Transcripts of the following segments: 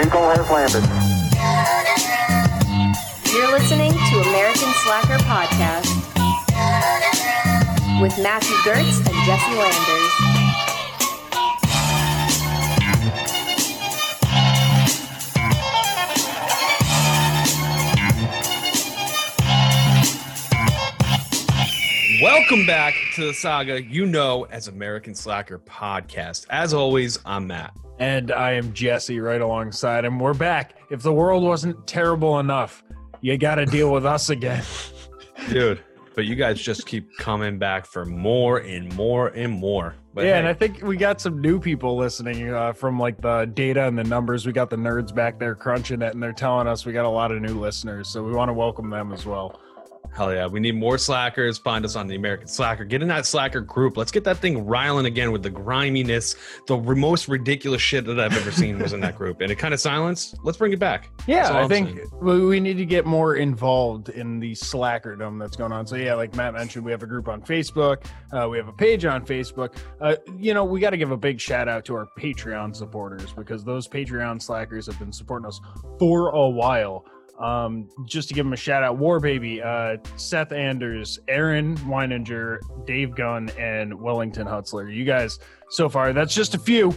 Eagle has landed. You're listening to American Slacker Podcast with Matthew Gertz and Jesse Landers. Welcome back to the saga you know as American Slacker podcast. As always, I'm Matt. And I am Jesse right alongside him. We're back. If the world wasn't terrible enough, you got to deal with us again. Dude, but you guys just keep coming back for more and more and more. But yeah, hey, and I think we got some new people listening uh, from like the data and the numbers. We got the nerds back there crunching it, and they're telling us we got a lot of new listeners. So we want to welcome them as well. Hell yeah, we need more slackers. Find us on the American Slacker. Get in that slacker group. Let's get that thing riling again with the griminess. The most ridiculous shit that I've ever seen was in that group. And it kind of silenced. Let's bring it back. Yeah, I I'm think saying. we we need to get more involved in the slackerdom that's going on. So yeah, like Matt mentioned, we have a group on Facebook. Uh, we have a page on Facebook. Uh, you know, we got to give a big shout out to our Patreon supporters because those Patreon slackers have been supporting us for a while. Um, just to give them a shout out, War Baby, uh, Seth Anders, Aaron Weininger, Dave Gunn, and Wellington Hutzler. You guys, so far, that's just a few,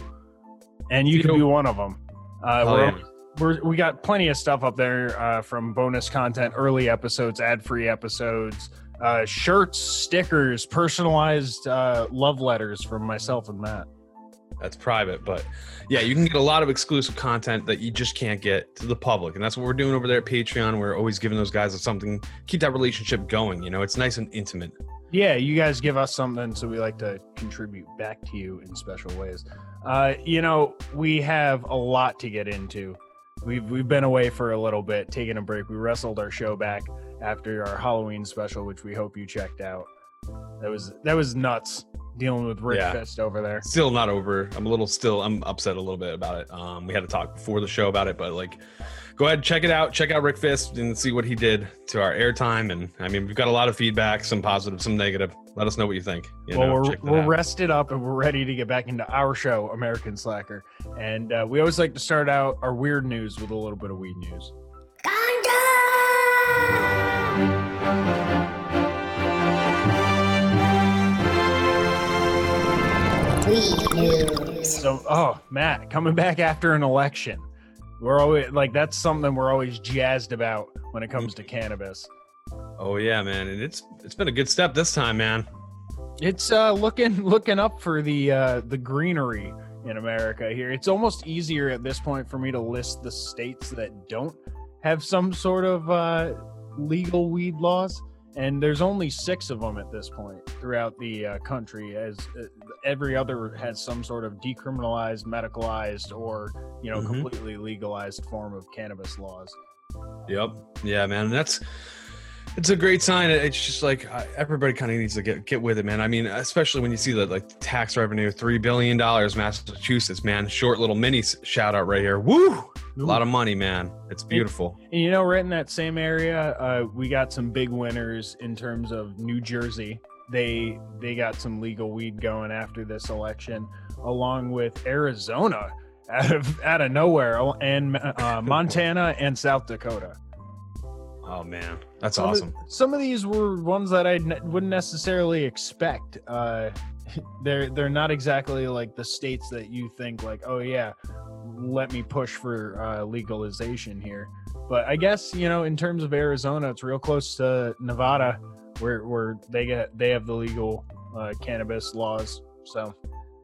and you can be one of them. Uh, we're yeah. we're, we got plenty of stuff up there uh, from bonus content, early episodes, ad free episodes, uh, shirts, stickers, personalized uh, love letters from myself and Matt. That's private, but yeah, you can get a lot of exclusive content that you just can't get to the public, and that's what we're doing over there at Patreon. We're always giving those guys something, keep that relationship going. You know, it's nice and intimate. Yeah, you guys give us something, so we like to contribute back to you in special ways. Uh, you know, we have a lot to get into. We've we've been away for a little bit, taking a break. We wrestled our show back after our Halloween special, which we hope you checked out. That was that was nuts dealing with Rick Yeah. Fist over there. Still not over. I'm a little still. I'm upset a little bit about it. Um, we had to talk before the show about it, but like, go ahead check it out. Check out Rick Fist and see what he did to our airtime. And I mean, we've got a lot of feedback, some positive, some negative. Let us know what you think. You well, know, we're, we're out. rested up and we're ready to get back into our show, American Slacker. And uh, we always like to start out our weird news with a little bit of weed news. So, oh, Matt, coming back after an election. We're always like, that's something we're always jazzed about when it comes to cannabis. Oh yeah, man, and it's it's been a good step this time, man. It's uh, looking looking up for the uh, the greenery in America here. It's almost easier at this point for me to list the states that don't have some sort of uh, legal weed laws, and there's only six of them at this point throughout the uh, country. As uh, every other has some sort of decriminalized, medicalized, or you know Mhm. completely legalized form of cannabis laws. Yep. Yeah, man. That's it's a great sign. It's just like everybody kind of needs to get get with it, man. I mean, especially when you see the like tax revenue, three billion dollars, Massachusetts, man. Short little mini shout out right here. Woo! A lot of money, man. It's beautiful. And you know, right in that same area, uh, we got some big winners in terms of New Jersey. They they got some legal weed going after this election, along with Arizona out of out of nowhere, and uh, Montana and South Dakota. Oh man, that's Some of- awesome. some of these were ones that I ne- wouldn't necessarily expect. Uh, they're they're not exactly like the states that you think like, oh yeah, let me push for uh, legalization here. But I guess you know, in terms of Arizona, it's real close to Nevada, where where they get they have the legal uh, cannabis laws. So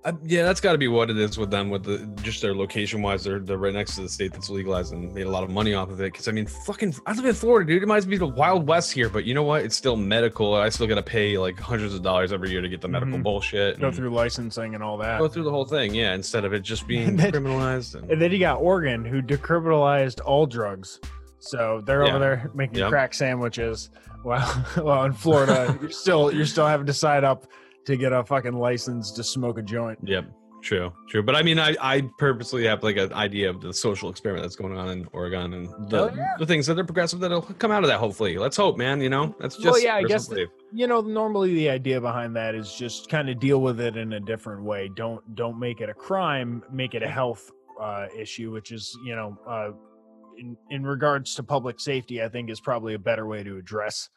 Uh, yeah, that's got to be what it is with them. With the just their location wise, they're they're right next to the state that's legalized and made a lot of money off of it. Because I mean, fucking, I live in Florida, dude. It might be the Wild West here, but you know what? It's still medical. I still got to pay like hundreds of dollars every year to get the medical Mhm. bullshit. go through licensing and all that. go through the whole thing, yeah. Instead of it just being And then- criminalized. And, And then you got Oregon, who decriminalized all drugs. So they're Yeah. over there making Yep. crack sandwiches. Well, well, in Florida, you're still you're still having to sign up to get a fucking license to smoke a joint. Yep. True, true. But I mean, I, I purposely have like an idea of the social experiment that's going on in Oregon and the, Hell yeah. the things that are progressive that'll come out of that. Hopefully, let's hope, man. You know, that's just Well, yeah, I guess. You know, normally the idea behind that is just kind of deal with it in a different way. Don't don't make it a crime. Make it a health uh, issue, which is you know, uh, in in regards to public safety, I think is probably a better way to address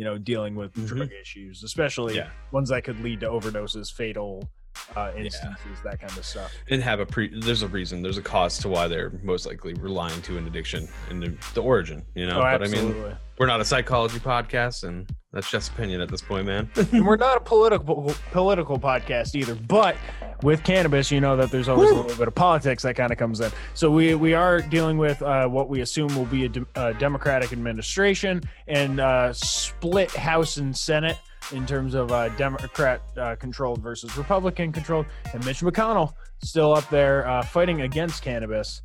you know dealing with Mhm. drug issues, especially Yeah. ones that could lead to overdoses, fatal uh, instances, that kind of stuff. and have a pre there's a reason there's a cause to why they're most likely relying to an addiction and the, the origin you know oh, but i mean we're not a psychology podcast and that's just opinion at this point man and we're not a political political podcast either. But with cannabis, you know that there's always a little bit of politics that kind of comes in. So we we are dealing with uh, what we assume will be a, de- a Democratic administration and uh, split House and Senate in terms of uh, Democrat uh, controlled versus Republican controlled, and Mitch McConnell still up there uh, fighting against cannabis.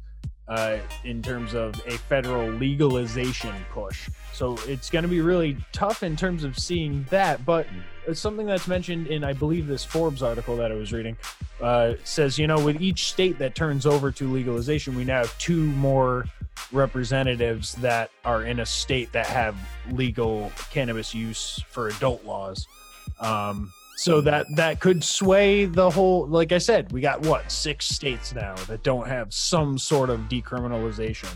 Uh, in terms of a federal legalization push. So it's going to be really tough in terms of seeing that. But it's something that's mentioned in, I believe, this Forbes article that I was reading. Uh, says, you know, with each state that turns over to legalization, we now have two more representatives that are in a state that have legal cannabis use for adult laws. Um, so that that could sway the whole. Like I said, we got what six states now that don't have some sort of decriminalization.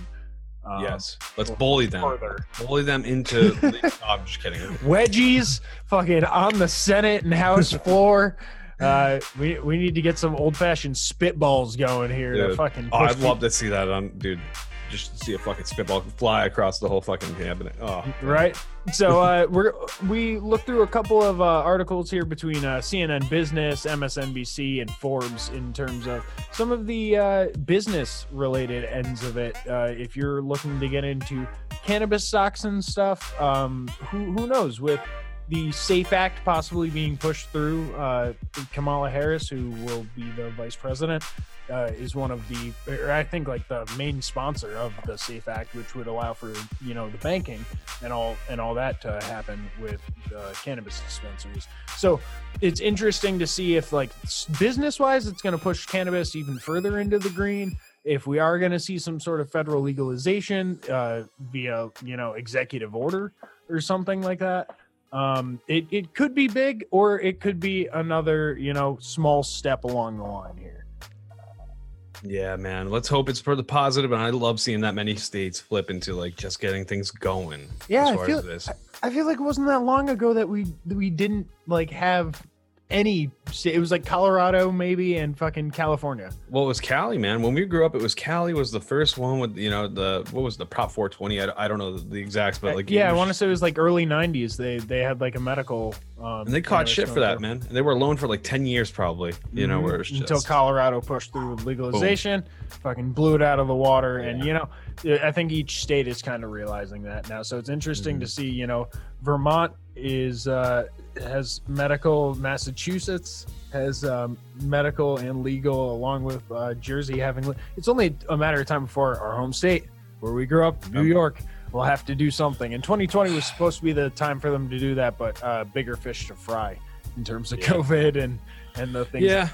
Um, yes let's bully them further. bully them into oh, i'm just kidding wedgies fucking on the Senate and House floor. Uh, we we need to get some old fashioned spitballs going here to fucking. oh i'd love to see that on dude just to see a fucking spitball fly across the whole fucking cabinet oh right. So uh, we're we looked through a couple of uh, articles here between uh, CNN Business, MSNBC, and Forbes in terms of some of the uh, business related ends of it. Uh, if you're looking to get into cannabis stocks and stuff, um, who who knows with the Safe Act possibly being pushed through. Uh, Kamala Harris, who will be the vice president, uh, is one of the, or I think like the main sponsor of the Safe Act, which would allow for you know the banking and all and all that to happen with uh, cannabis dispensaries. So it's interesting to see if like business wise, it's going to push cannabis even further into the green. If we are going to see some sort of federal legalization uh, via you know executive order or something like that um it, it could be big or it could be another you know small step along the line here Yeah, man. Let's hope it's for the positive. and I love seeing that many states flip into like just getting things going. Yeah, I feel- i feel like it wasn't that long ago that we we didn't like have any it was like colorado maybe and fucking california Well, it was Cali, man. When we grew up, it was Cali was the first one with you know the what was the Prop 420? I, I don't know the, exacts, but like yeah it i want to say it was like early 90s they they had like a medical um and they caught shit for that, man. And they were alone for like 10 years, probably. You know, Mhm. where just until Colorado pushed through legalization, fucking blew it out of the water, and you know, I think each state is kind of realizing that now. So it's interesting Mm-hmm. to see. You know, Vermont is uh, has medical, Massachusetts has um, medical and legal, along with uh, Jersey having. It's only a matter of time before our home state, where we grew up, New. York. will have to do something. And 2020 was supposed to be the time for them to do that, but uh, bigger fish to fry in terms of Yeah. COVID and and the things. Yeah.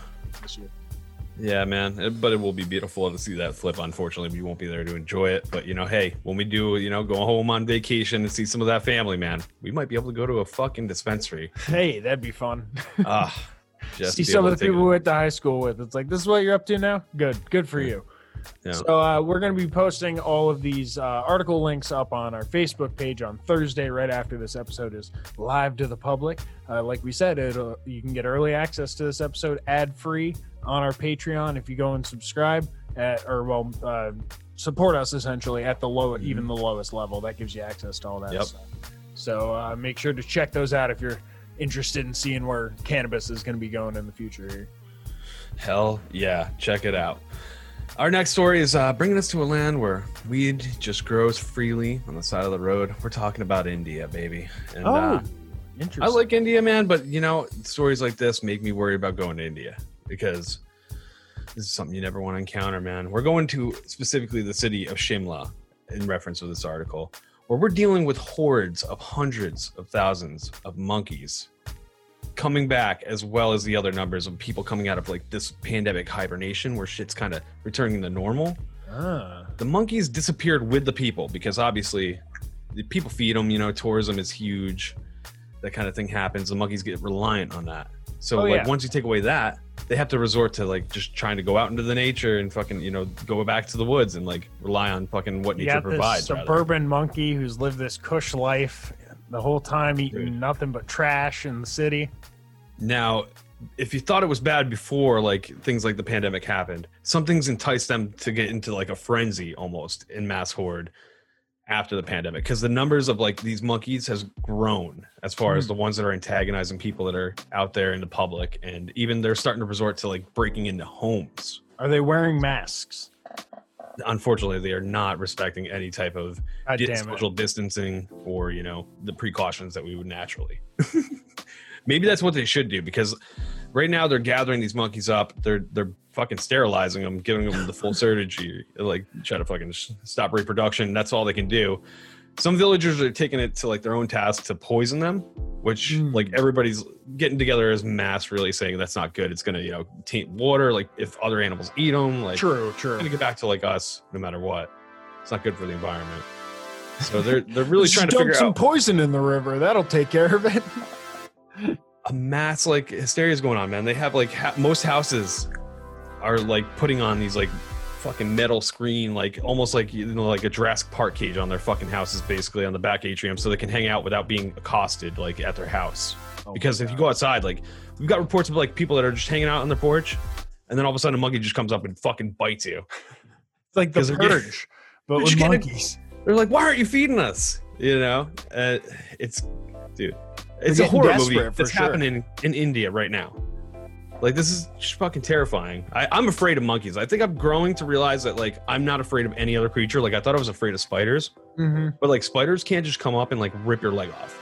Yeah, man. It- But it will be beautiful to see that flip. Unfortunately, we won't be there to enjoy it. But you know, hey, when we do, you know, go home on vacation and see some of that family, man, we might be able to go to a fucking dispensary. Hey, that'd be fun. Ah, just See some of the people we went to high school with. It's like this is what you're up to now. Good, good for you. Yeah. So uh, we're going to be posting all of these uh, article links up on our Facebook page on Thursday, right after this episode is live to the public. Uh, like we said, it'll, you can get early access to this episode ad free on our Patreon if you go and subscribe at, or well, uh, support us essentially at the low, even the lowest level. That gives you access to all that Yep. stuff. So uh, make sure to check those out if you're interested in seeing where cannabis is going to be going in the future here. Hell yeah, check it out. Our next story is uh, bringing us to a land where weed just grows freely on the side of the road. We're talking about India, baby. And, uh, interesting. I like India, man, but you know, stories like this make me worry about going to India because this is something you never want to encounter, man. We're going to specifically the city of Shimla in reference to this article, where we're dealing with hordes of hundreds of thousands of monkeys coming back, as well as the other numbers of people coming out of like this pandemic hibernation where shit's kind of returning to normal Ah. the monkeys disappeared with the people because obviously the people feed them you know tourism is huge that kind of thing happens the monkeys get reliant on that so Oh, like yeah. once you take away that they have to resort to like just trying to go out into the nature and fucking you know go back to the woods and like rely on fucking what You nature got this provides. rather. monkey who's lived this cush life the whole time, eating Dude. nothing but trash in the city. Now, if you thought it was bad before, like things like the pandemic happened, something's enticed them to get into like a frenzy almost in mass horde after the pandemic because the numbers of like these monkeys has grown as far as Hmm. the ones that are antagonizing people that are out there in the public and even they're starting to resort to like breaking into homes Are they wearing masks? Unfortunately they are not respecting any type of God di- damn it. social distancing or you know the precautions that we would naturally. Maybe that's what they should do because right now they're gathering these monkeys up. They're they're fucking sterilizing them giving them the full surgery. Like try to fucking stop reproduction. That's all they can do some villagers are taking it to like their own task to poison them which Mm. like everybody's getting together as mass really saying that's not good it's gonna you know taint water like if other animals eat them like True, true. gonna get back to like us no matter what. It's not good for the environment. So they're they're really trying to figure some out poison in the river. That'll take care of it. a mass like hysteria is going on, man. They have like ha- most houses are like putting on these like fucking metal screen, like almost like you know like a Jurassic Park cage on their fucking houses, basically on the back atrium, so they can hang out without being accosted like at their house. Oh because if you go outside, like we've got reports of like people that are just hanging out on their porch, and then all of a sudden a monkey just comes up and fucking bites you. it's like the they're getting- purge, but with getting- monkeys. they're like, "Why aren't you feeding us?" You know, uh, it's dude, it's a horror movie for that's sure. happening in India right now. Like this is just fucking terrifying. I, I'm afraid of monkeys. I think I'm growing to realize that like I'm not afraid of any other creature. Like I thought I was afraid of spiders, Mm-hmm. but like spiders can't just come up and like rip your leg off.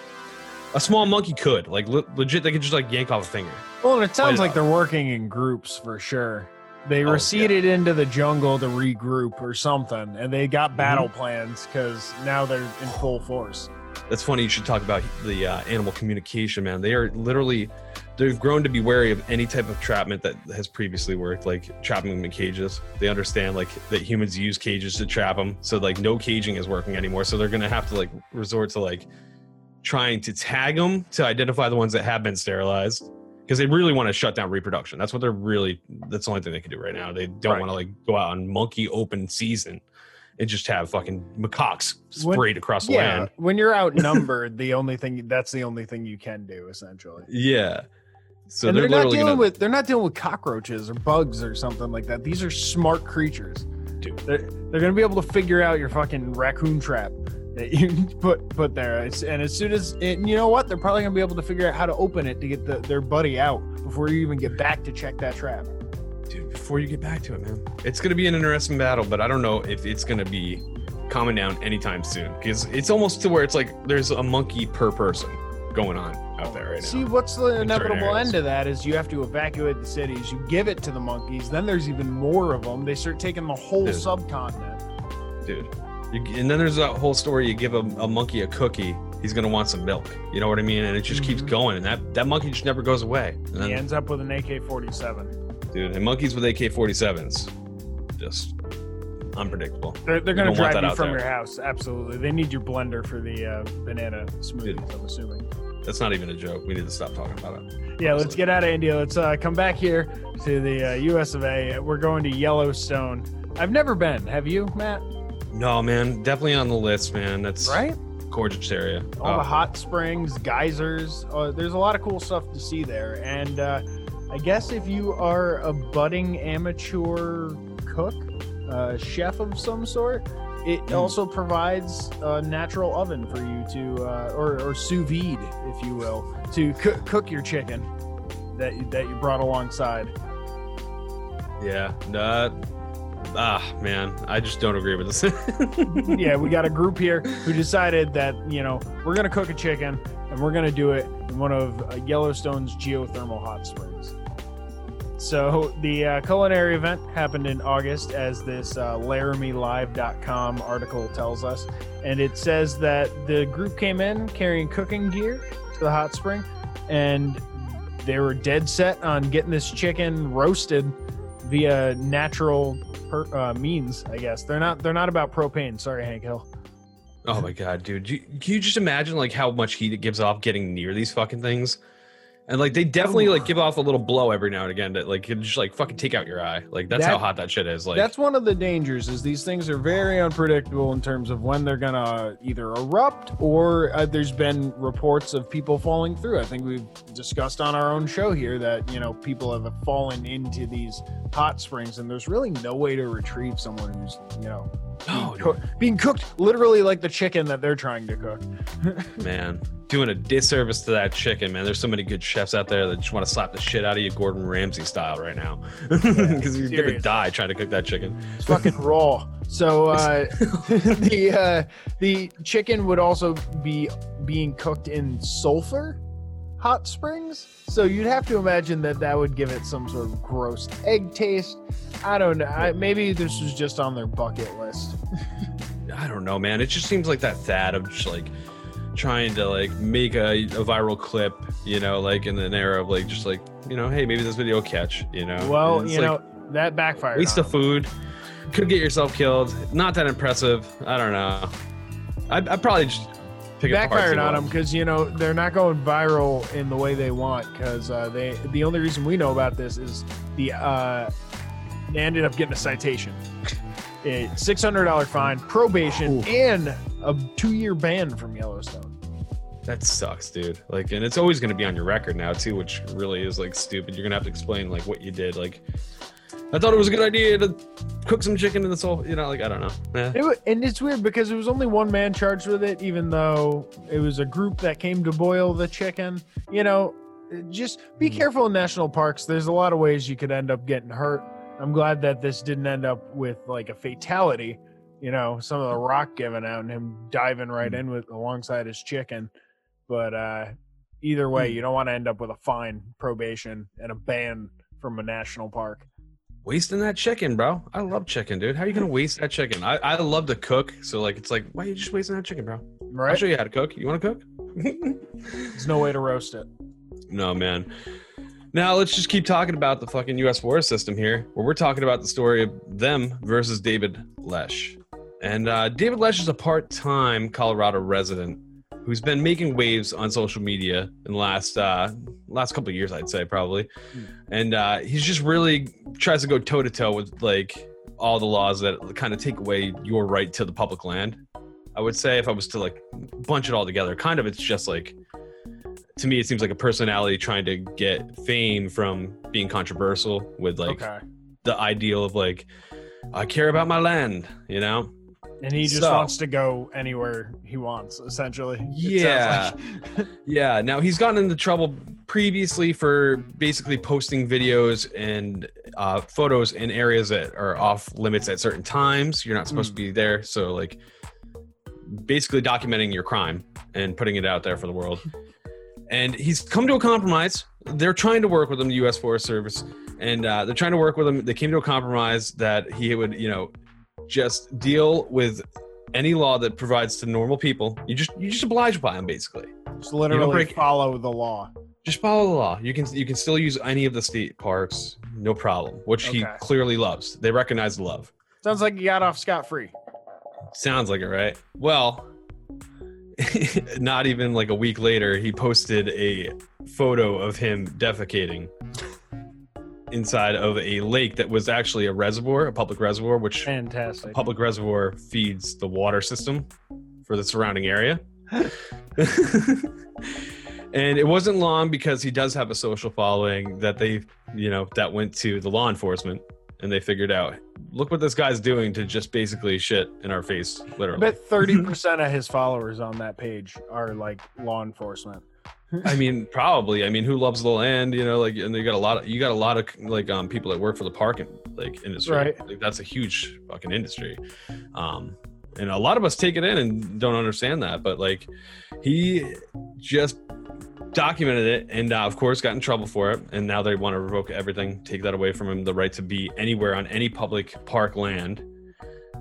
A small monkey could, like le- legit, they could just like yank off a finger. Well, and it sounds like not? they're working in groups for sure. They Oh, receded into the jungle to regroup or something, and they got battle Mm-hmm. plans because now they're in full force. That's funny. You should talk about the uh, animal communication, man. They are literally, they've grown to be wary of any type of trapment that has previously worked, like trapping them in cages. They understand like that humans use cages to trap them, so like no caging is working anymore. So they're gonna have to like resort to like trying to tag them to identify the ones that have been sterilized because they really want to shut down reproduction. That's what they're really. That's the only thing they can do right now. They don't Right. want to like go out on monkey open season and just have fucking macaques When- sprayed across the Yeah, land. when you're outnumbered, the only thing that's the only thing you can do essentially. Yeah. So and they're, they're, not dealing gonna. with they're not dealing with cockroaches or bugs or something like that. These are smart creatures. Dude. They're, they're gonna be able to figure out your fucking raccoon trap that you put put there. It's, and as soon as and you know what, they're probably gonna be able to figure out how to open it to get the, their buddy out before you even get back to check that trap. Dude, before you get back to it, man, it's gonna be an interesting battle, but I don't know if it's gonna be calming down anytime soon because it's almost to where it's like there's a monkey per person going on out there right now. See, what's the inevitable end of that is you have to evacuate the cities. You give it to the monkeys. Then there's even more of them. They start taking the whole Dude. subcontinent. Dude. You, and then there's that whole story. You give a, a monkey a cookie, he's gonna want some milk. You know what I mean? And it just keeps Mhm. going, and that that monkey just never goes away. And then, He ends up with an AK-47. Dude, and monkeys with AK-47s, just unpredictable. They're, they're going to drive you from there. your house. Absolutely. They need your blender for the uh, banana smoothies, I'm assuming. That's not even a joke. We need to stop talking about it. Yeah, let's get out of India. Let's uh, come back here to the uh, US of A. We're going to Yellowstone. I've never been. Have you, Matt? No, man, definitely on the list, man. That's Right? gorgeous area. All Oh, the hot springs, geysers. Uh, there's a lot of cool stuff to see there. And uh, I guess if you are a budding amateur cook, uh, chef of some sort, it Mm. also provides a natural oven for you to, uh, or, or sous vide, if you will, to cook, cook your chicken that you, that you brought alongside. Yeah. Uh, ah, man, I just don't agree with this. yeah, we got a group here who decided that you know we're gonna cook a chicken and we're gonna do it in one of uh, Yellowstone's geothermal hot springs. So the uh, culinary event happened in August, as this uh, LaramieLive.com article tells us, and it says that the group came in carrying cooking gear to the hot spring, and they were dead set on getting this chicken roasted via natural per, uh, means. I guess they're not they're not about propane. Sorry, Hank Hill. oh my god, dude, you, can you just imagine like how much heat it gives off getting near these fucking things? And like they definitely like give off a little blow every now and again that like can just like fucking take out your eye. Like that's how hot that shit is. Like That's one of the dangers is these things are very unpredictable in terms of when they're gonna either erupt or uh, there's been reports of people falling through. I think we've discussed on our own show here that you know people have fallen into these hot springs and there's really no way to retrieve someone who's you know being, Oh, being cooked literally like the chicken that they're trying to cook. man, doing a disservice to that chicken, man. There's so many good chefs out there that just want to slap the shit out of you, Gordon Ramsay style, right now, because you're gonna die trying to cook that chicken. It's fucking raw. So uh, the uh, the chicken would also be being cooked in sulfur hot springs. So you'd have to imagine that that would give it some sort of gross egg taste. I don't know. I, maybe this was just on their bucket list. I don't know, man. It just seems like that fad of just like trying to like make a, a viral clip, you know, like in an era of like just like you know, hey, maybe this video will catch, you know. Well, you like, know that backfired. waste of food. Could get yourself killed. Not that impressive. I don't know. I'd, I'd probably just pick backfired on them because you know they're not going viral in the way they want because uh, they the only reason we know about this is the uh, they ended up getting a citation a $600 fine probation and a two-year ban from yellowstone That sucks, dude. Like, and it's always going to be on your record now too, which really is like stupid. You're gonna have to explain like what you did. Like, I thought it was a good idea to cook some chicken in the soul. You know, like I don't know. Eh. It and it's weird because it was only one man charged with it even though it was a group that came to boil the chicken. You know just be careful in national parks. There's a lot of ways you could end up getting hurt. I'm glad that this didn't end up with like a fatality. You know some of the rock giving out and him diving right in with alongside his chicken. But uh either way you don't want to end up with a fine probation and a ban from a national park Wasting that chicken, bro. I love chicken, dude. How are you gonna waste that chicken? I, I love to cook, so like it's like, why are you just wasting that chicken, bro? I'll show you how to cook. You want to cook? there's no way to roast it No, man. Now let's just keep talking about the fucking U.S. forest system here, where we're talking about the story of them versus David Lesh. And uh, David Lesh is a part-time Colorado resident who's been making waves on social media in the last uh, last couple of years, I'd say probably. And uh, he's just really tries to go toe to toe with like all the laws that kind of take away your right to the public land. I would say if I was to like bunch it all together, kind of it's just like to me it seems like a personality trying to get fame from being controversial with like okay the ideal of like I care about my land, you know? And he just So- wants to go anywhere he wants, essentially. It Yeah. like. Yeah. Now he's gotten into trouble previously for basically posting videos and uh, photos in areas that are off limits at certain times. You're not supposed to be there. So like basically documenting your crime and putting it out there for the world. And he's come to a compromise. They're trying to work with him, the U.S. Forest Service, and uh, they're trying to work with him. They came to a compromise that he would, you know, just deal with any law that provides to normal people. You just you just oblige by them, basically. just literally break- follow the law. Just follow the law. You can you can still use any of the state parks, no problem. Which he clearly loves. They recognize the love. Sounds like you got off scot free. Sounds like it, right? Well, not even like a week later, he posted a photo of him defecating inside of a lake that was actually a reservoir, a public reservoir, which Fantastic. public reservoir feeds the water system for the surrounding area. and it wasn't long because he does have a social following that they, you know, that went to the law enforcement and they figured out, look what this guy's doing to just basically shit in our face, I literally. bet 30% of his followers on that page are like law enforcement. I mean, probably. I mean, who loves the land? You know, like, and you got a lot of you got a lot of like um people that work for the park and like industry. Right. Like, that's a huge fucking industry. Um, and a lot of us take it in and don't understand that. But like, he just documented it, and uh, of course, got in trouble for it. And now they want to revoke everything, take that away from him, the right to be anywhere on any public park land.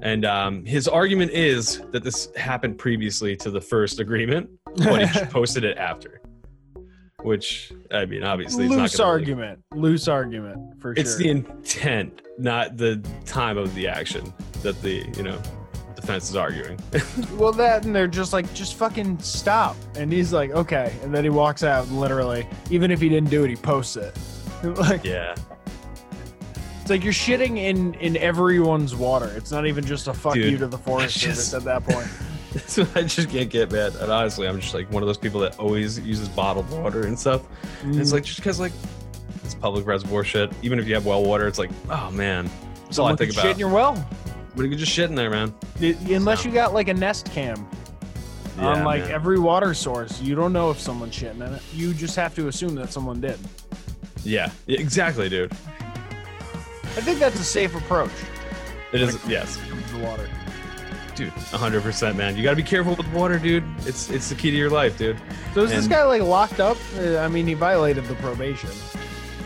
And um, his argument is that this happened previously to the first agreement, but he posted it after. Which I mean, obviously, it's not Loose argument. Loose argument for it's sure. It's the intent, not the time of the action that the you know defense is arguing. Well, that and they're just like, just fucking stop. And he's like, okay. And then he walks out and literally, even if he didn't do it, he posts it. like, yeah. it's like you're shitting in in everyone's water. It's not even just a fuck Dude, you to the Forest just- at that point. That's what I just can't get, man. And honestly, I'm just like one of those people that always uses bottled water and stuff. And it's mm. like just because like it's public reservoir shit. Even if you have well water, it's like, oh man. That's all I think about. shit in your well. but you could just shit in there, man. It- unless you got like a Nest cam on like man. every water source, you don't know if someone's shitting in it. You just have to assume that someone did. Yeah, yeah, exactly, dude. I think that's a safe approach. It is. Yes, when it comes to water. Dude. 100, percent man. You got to be careful with water, dude. It's it's the key to your life, dude. So is this guy like locked up? Uh, I mean, he violated the probation.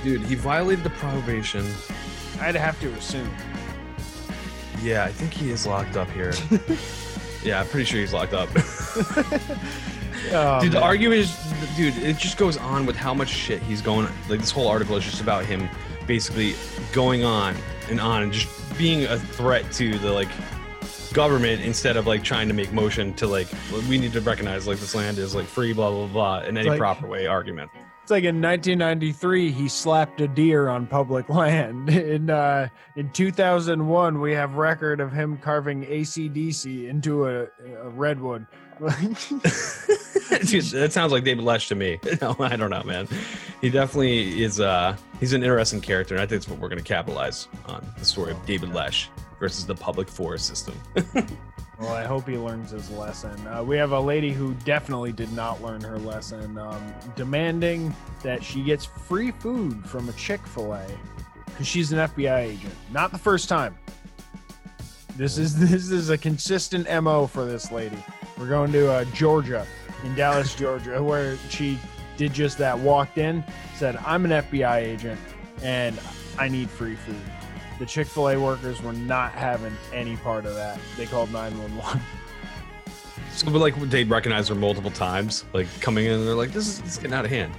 Dude, he violated the probation. I'd have to assume. Yeah, I think he is locked up here. yeah, I'm pretty sure he's locked up. Oh, dude, the man. argument is, dude, it just goes on with how much shit he's going. Like this whole article is just about him basically going on and on and just being a threat to the like government instead of like trying to make motion to like we need to recognize like this land is like free, blah blah blah, in any like- proper way argument. It's like in 1993, he slapped a deer on public land. In uh, in 2001, we have record of him carving ACDC into a, a redwood. Dude, that sounds like David Lesh to me. No, I don't know, man. He definitely is. Uh, he's an interesting character, and I think that's what we're going to capitalize on the story of David Lesh versus the public forest system. well, I hope he learns his lesson. Uh, we have a lady who definitely did not learn her lesson, um, demanding that she gets free food from a Chick Fil A because she's an FBI agent. Not the first time. This is this is a consistent mo for this lady. We're going to uh, Georgia, in Dallas, Georgia, where she did just that. Walked in, said, "I'm an FBI agent, and I need free food." The Chick Fil A workers were not having any part of that. They called 911. so, but like they recognized her multiple times, like coming in, they're like, "This is it's getting out of hand."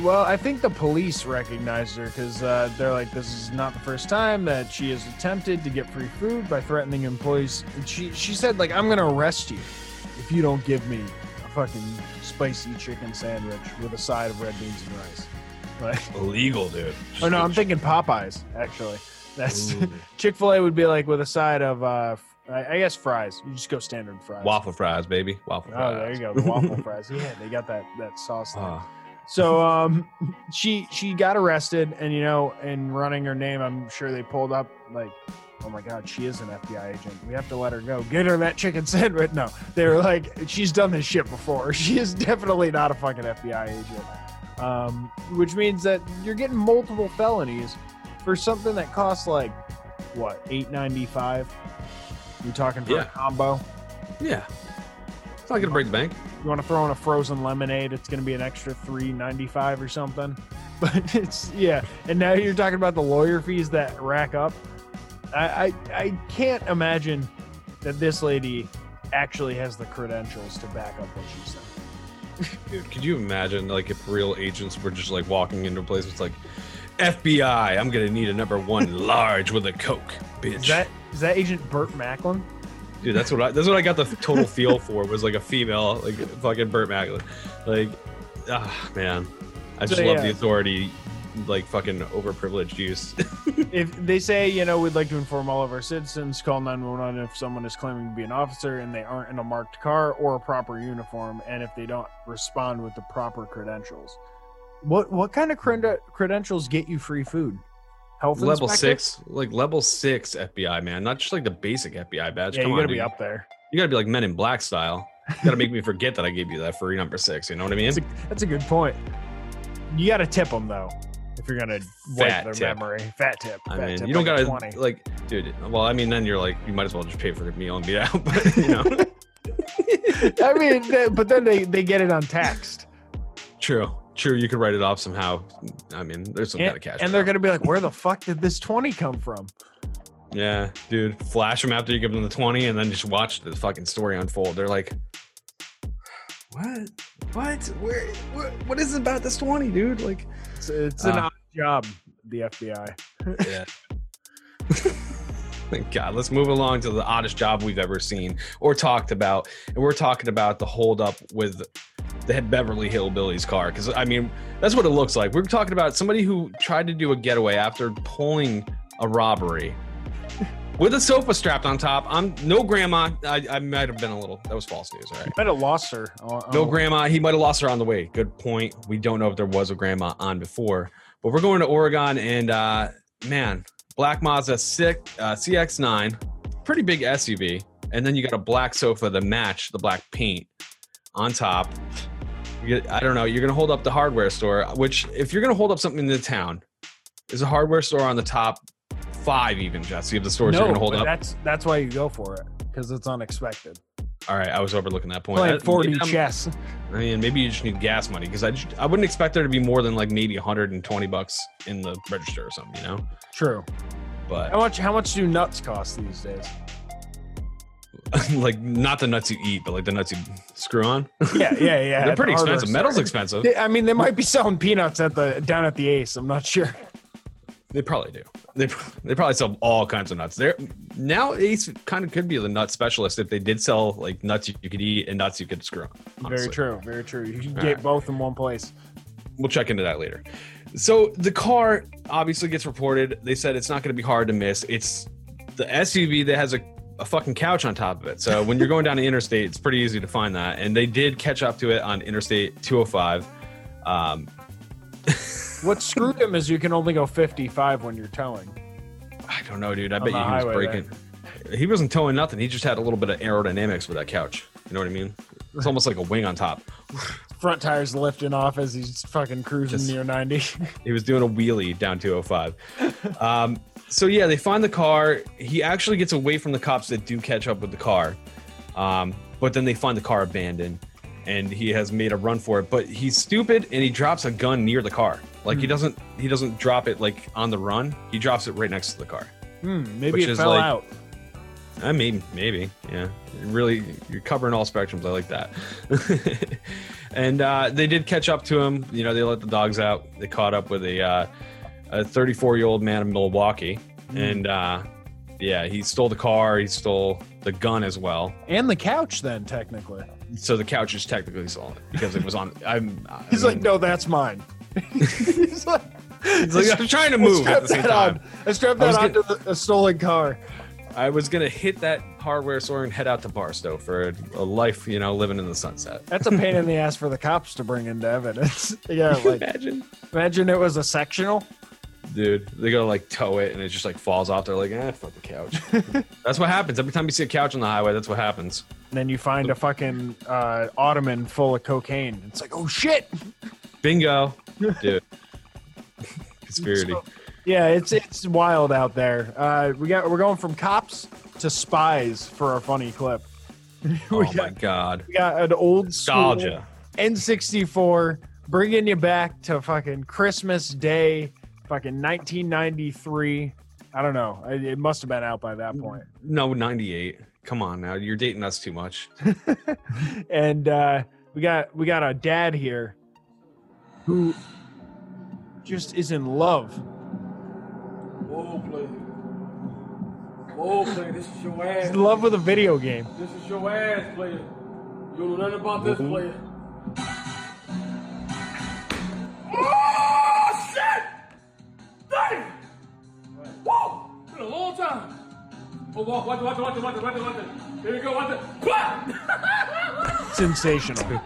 Well, I think the police recognized her because uh, they're like, this is not the first time that she has attempted to get free food by threatening employees. And she she said like, I'm gonna arrest you if you don't give me a fucking spicy chicken sandwich with a side of red beans and rice. Like, Illegal, dude. oh no, I'm thinking Popeyes actually. That's Chick Fil A would be like with a side of uh, I I guess fries. You just go standard fries. waffle fries, baby. Waffle Oh, fries. there you go, the waffle fries. Yeah, they got that that sauce. There. Ah, So um she she got arrested and you know in running her name I'm sure they pulled up like oh my god she is an FBI agent we have to let her go get her that chicken sandwich no they were like she's done this shit before she is definitely not a fucking FBI agent um which means that you're getting multiple felonies for something that costs like what 895 You're talking for Yeah. a combo yeah. It's not gonna break the bank. you want to throw in a frozen lemonade, it's to be an extra three ninety five or something. But it's yeah, and now you're talking about the lawyer fees that rack up. I I, I can't imagine that this lady actually has the credentials to back up what she said. Dude, could you imagine like if real agents were just like walking into a place it's like FBI, I'm gonna need a number one large with a Coke, bitch. Is that is that Agent Burt Macklin? Dude, that's what I that's what I got the total feel for was like a female, like fucking Burt Macklin. Like ah man. I just So, love yeah. the authority like fucking overprivileged use. If they say you know we'd like to inform all of our citizens, call nine one one if someone is claiming to be an officer and they aren't in a marked car or a proper uniform, and if they don't respond with the proper credentials. What what kind of creden- credentials get you free food? Health level inspector? six, like level six FBI, man. Not just like the basic FBI badge. Yeah, Come you gotta be dude. up there. You gotta be like Men in Black style. You gotta make me forget that I gave you that free number six. You know what I mean? That's a, that's a good point. You got to tip them though, if you're gonna wipe Fat their tip. memory. Fat tip. I fat mean, tip, you don't gotta 20. like, dude. Well, I mean, then you're like, you might as well just pay for the meal and be out. But you know, I mean, th- but then they they get it on text, true, true. You could write it off somehow. I mean, there's some and, kind of cash. and they're gonna be like, "Where the fuck did this twenty come from?" yeah, dude. Flash them after you give them the twenty, and then just watch the fucking story unfold. They're like, what? What? Where? What, what is it about this twenty, dude? Like, It's, it's an Ah. odd job, the FBI. yeah. Thank God. Let's move along to the oddest job we've ever seen or talked about. And we're talking about the holdup with the Beverly Hillbillies car. Because, I mean, that's what it looks like. We're talking about somebody who tried to do a getaway after pulling a robbery with a sofa strapped on top. I'm no grandma. I, I might have been a little, that was false news. All right. Might have lost her. Oh, No oh. grandma. He might have lost her on the way. Good point. We don't know if there was a grandma on before, but we're going to Oregon and uh, man, black Mazda 6, uh, CX9, pretty big SUV, and then you got a black sofa to match the black paint on top. Get, I don't know. You're gonna hold up the hardware store, which if you're gonna hold up something in the town, is a hardware store on the top five even, Jesse, of the stores No, you're gonna hold but up. that's that's why you go for it because it's unexpected. All right, I was overlooking that point. Playing uh, That- 4D maybe I'm- chess. I mean, maybe you just need gas money because I just, I wouldn't expect there to be more than like maybe 120 bucks in the register or something, you know. True. But How much? How much do nuts cost these days? like not the nuts you eat, but like the nuts you screw on. Yeah, yeah, yeah. They're pretty the expensive. Metal's expensive. They- I mean, they might be selling peanuts at the down at the Ace. I'm not sure. They probably do. They they probably sell all kinds of nuts. There now Ace kind of could be the nut specialist if they did sell like nuts you, could eat and nuts you could screw on. Very true. Very true. You can All get right. both in one place. we'll check into that later. So the car obviously gets reported. They said it's not going to be hard to miss. It's the SUV that has a, a fucking couch on top of it. So when you're going down the interstate, it's pretty easy to find that. And they did catch up to it on Interstate 205. Um, What screwed him is you can only go 55 when you're towing. I don't know, dude. I bet you he was breaking. He wasn't towing nothing. He just had a little bit of aerodynamics with that couch. You know what I mean? It's almost like a wing on top. Front tires lifting off as he's fucking cruising Just- near 90. He was doing a wheelie down 205. um, so yeah, they find the car. He actually gets away from the cops that do catch up with the car, um, but then they find the car abandoned, and he has made a run for it. But he's stupid, and he drops a gun near the car. Like he Hmm. doesn't he doesn't drop it like on the run. He drops it right next to the car. Hmm, maybe it fell like- out. I mean, maybe, yeah. Really, you're covering all spectrums. I like that. and uh, they did catch up to him. You know, they let the dogs out. They caught up with a uh, a 34 year old man in Milwaukie, and uh, yeah, he stole the car. He stole the gun as well. And the couch, then, technically. So the couch is technically stolen because it was on. I'm. I He's mean, like, no, that's mine. He's like, he's like, I'm trying to I move at strapped the same that time. on. I strapped I was that onto the, a stolen car. I was gonna hit that hardware store and head out to Barstow for a, a life, you know, living in the sunset. That's a pain in the ass for the cops to bring into evidence. yeah, like Imagine. imagine it was a sectional. Dude, they gotta like tow it and it just like falls off. They're like, eh, fuck the couch. that's what happens. Every time you see a couch on the highway, that's what happens. And then you find a fucking uh, ottoman full of cocaine. It's like, oh shit. Bingo. Dude. Conspiracy. So, yeah, it's it's wild out there. Uh, we got we're going from cops to spies for our funny clip. oh got, my god. we got an old Nostalgia. N64 bringing you back to fucking Christmas Day, fucking 1993. I don't know. It it must have been out by that point. No, 98. Come on now. You're dating us too much. and uh, we got we got a dad here who just is in love. Whoa, player. Whoa, player. This is your He's ass. in love with a video game. This is your ass, player. You don't know nothing about this, player. Oh, shit! Damn! Whoa! Been a long time. Oh, watch, watch, watch, watch, watch, watch, watch. Here we go, watch it. Sensational.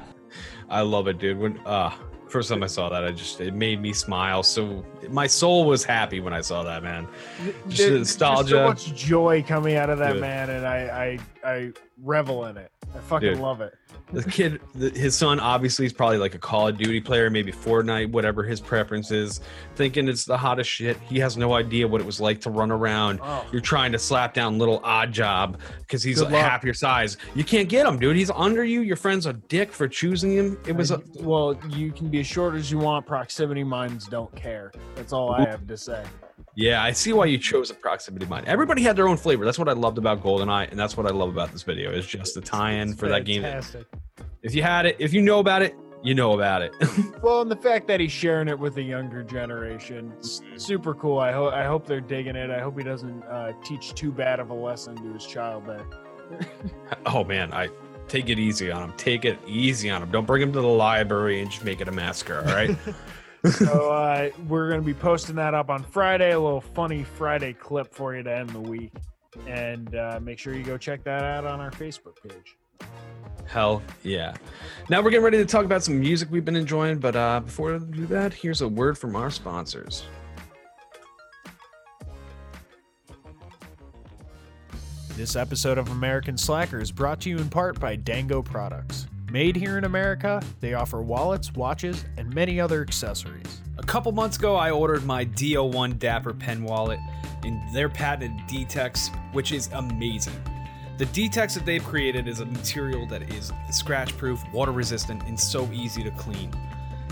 I love it, dude. When uh first time I saw that, I just it made me smile. So my soul was happy when I saw that, man. Just the There's nostalgia. so much joy coming out of that Dude. man, and I, I I revel in it. I fucking Dude. love it. The kid the, his son obviously is probably like a call of duty player maybe fortnite whatever his preference is thinking it's the hottest shit he has no idea what it was like to run around Oh. you're trying to slap down little Oddjob because he's half your size you can't get him dude he's under you your friend's a dick for choosing him it was a, well, you can be as short as you want. Proximity mines don't care. That's all I have to say. Yeah i see why you chose a proximity mine everybody had their own flavor that's what i loved about goldeneye and that's what i love about this video is just the tie-in for that game Fantastic. if you had it if you know about it you know about it. Well, and the fact that he's sharing it with the younger generation, super cool. I hope I hope they're digging it. I hope he doesn't uh, teach too bad of a lesson to his child there. oh man, I take it easy on him. Take it easy on him. Don't bring him to the library and just make it a massacre. All right. so uh, we're gonna be posting that up on Friday. A little funny Friday clip for you to end the week, and uh, make sure you go check that out on our Facebook page. Hell yeah. Now we're getting ready to talk about some music we've been enjoying, but uh, before we do that, here's a word from our sponsors. This episode of American Slacker is brought to you in part by Dango Products. Made here in America, they offer wallets, watches, and many other accessories. A couple months ago, I ordered my DO1 Dapper pen wallet in their patented D-Tex, which is amazing. The D-Tex that they've created is a material that is scratch-proof, water-resistant, and so easy to clean.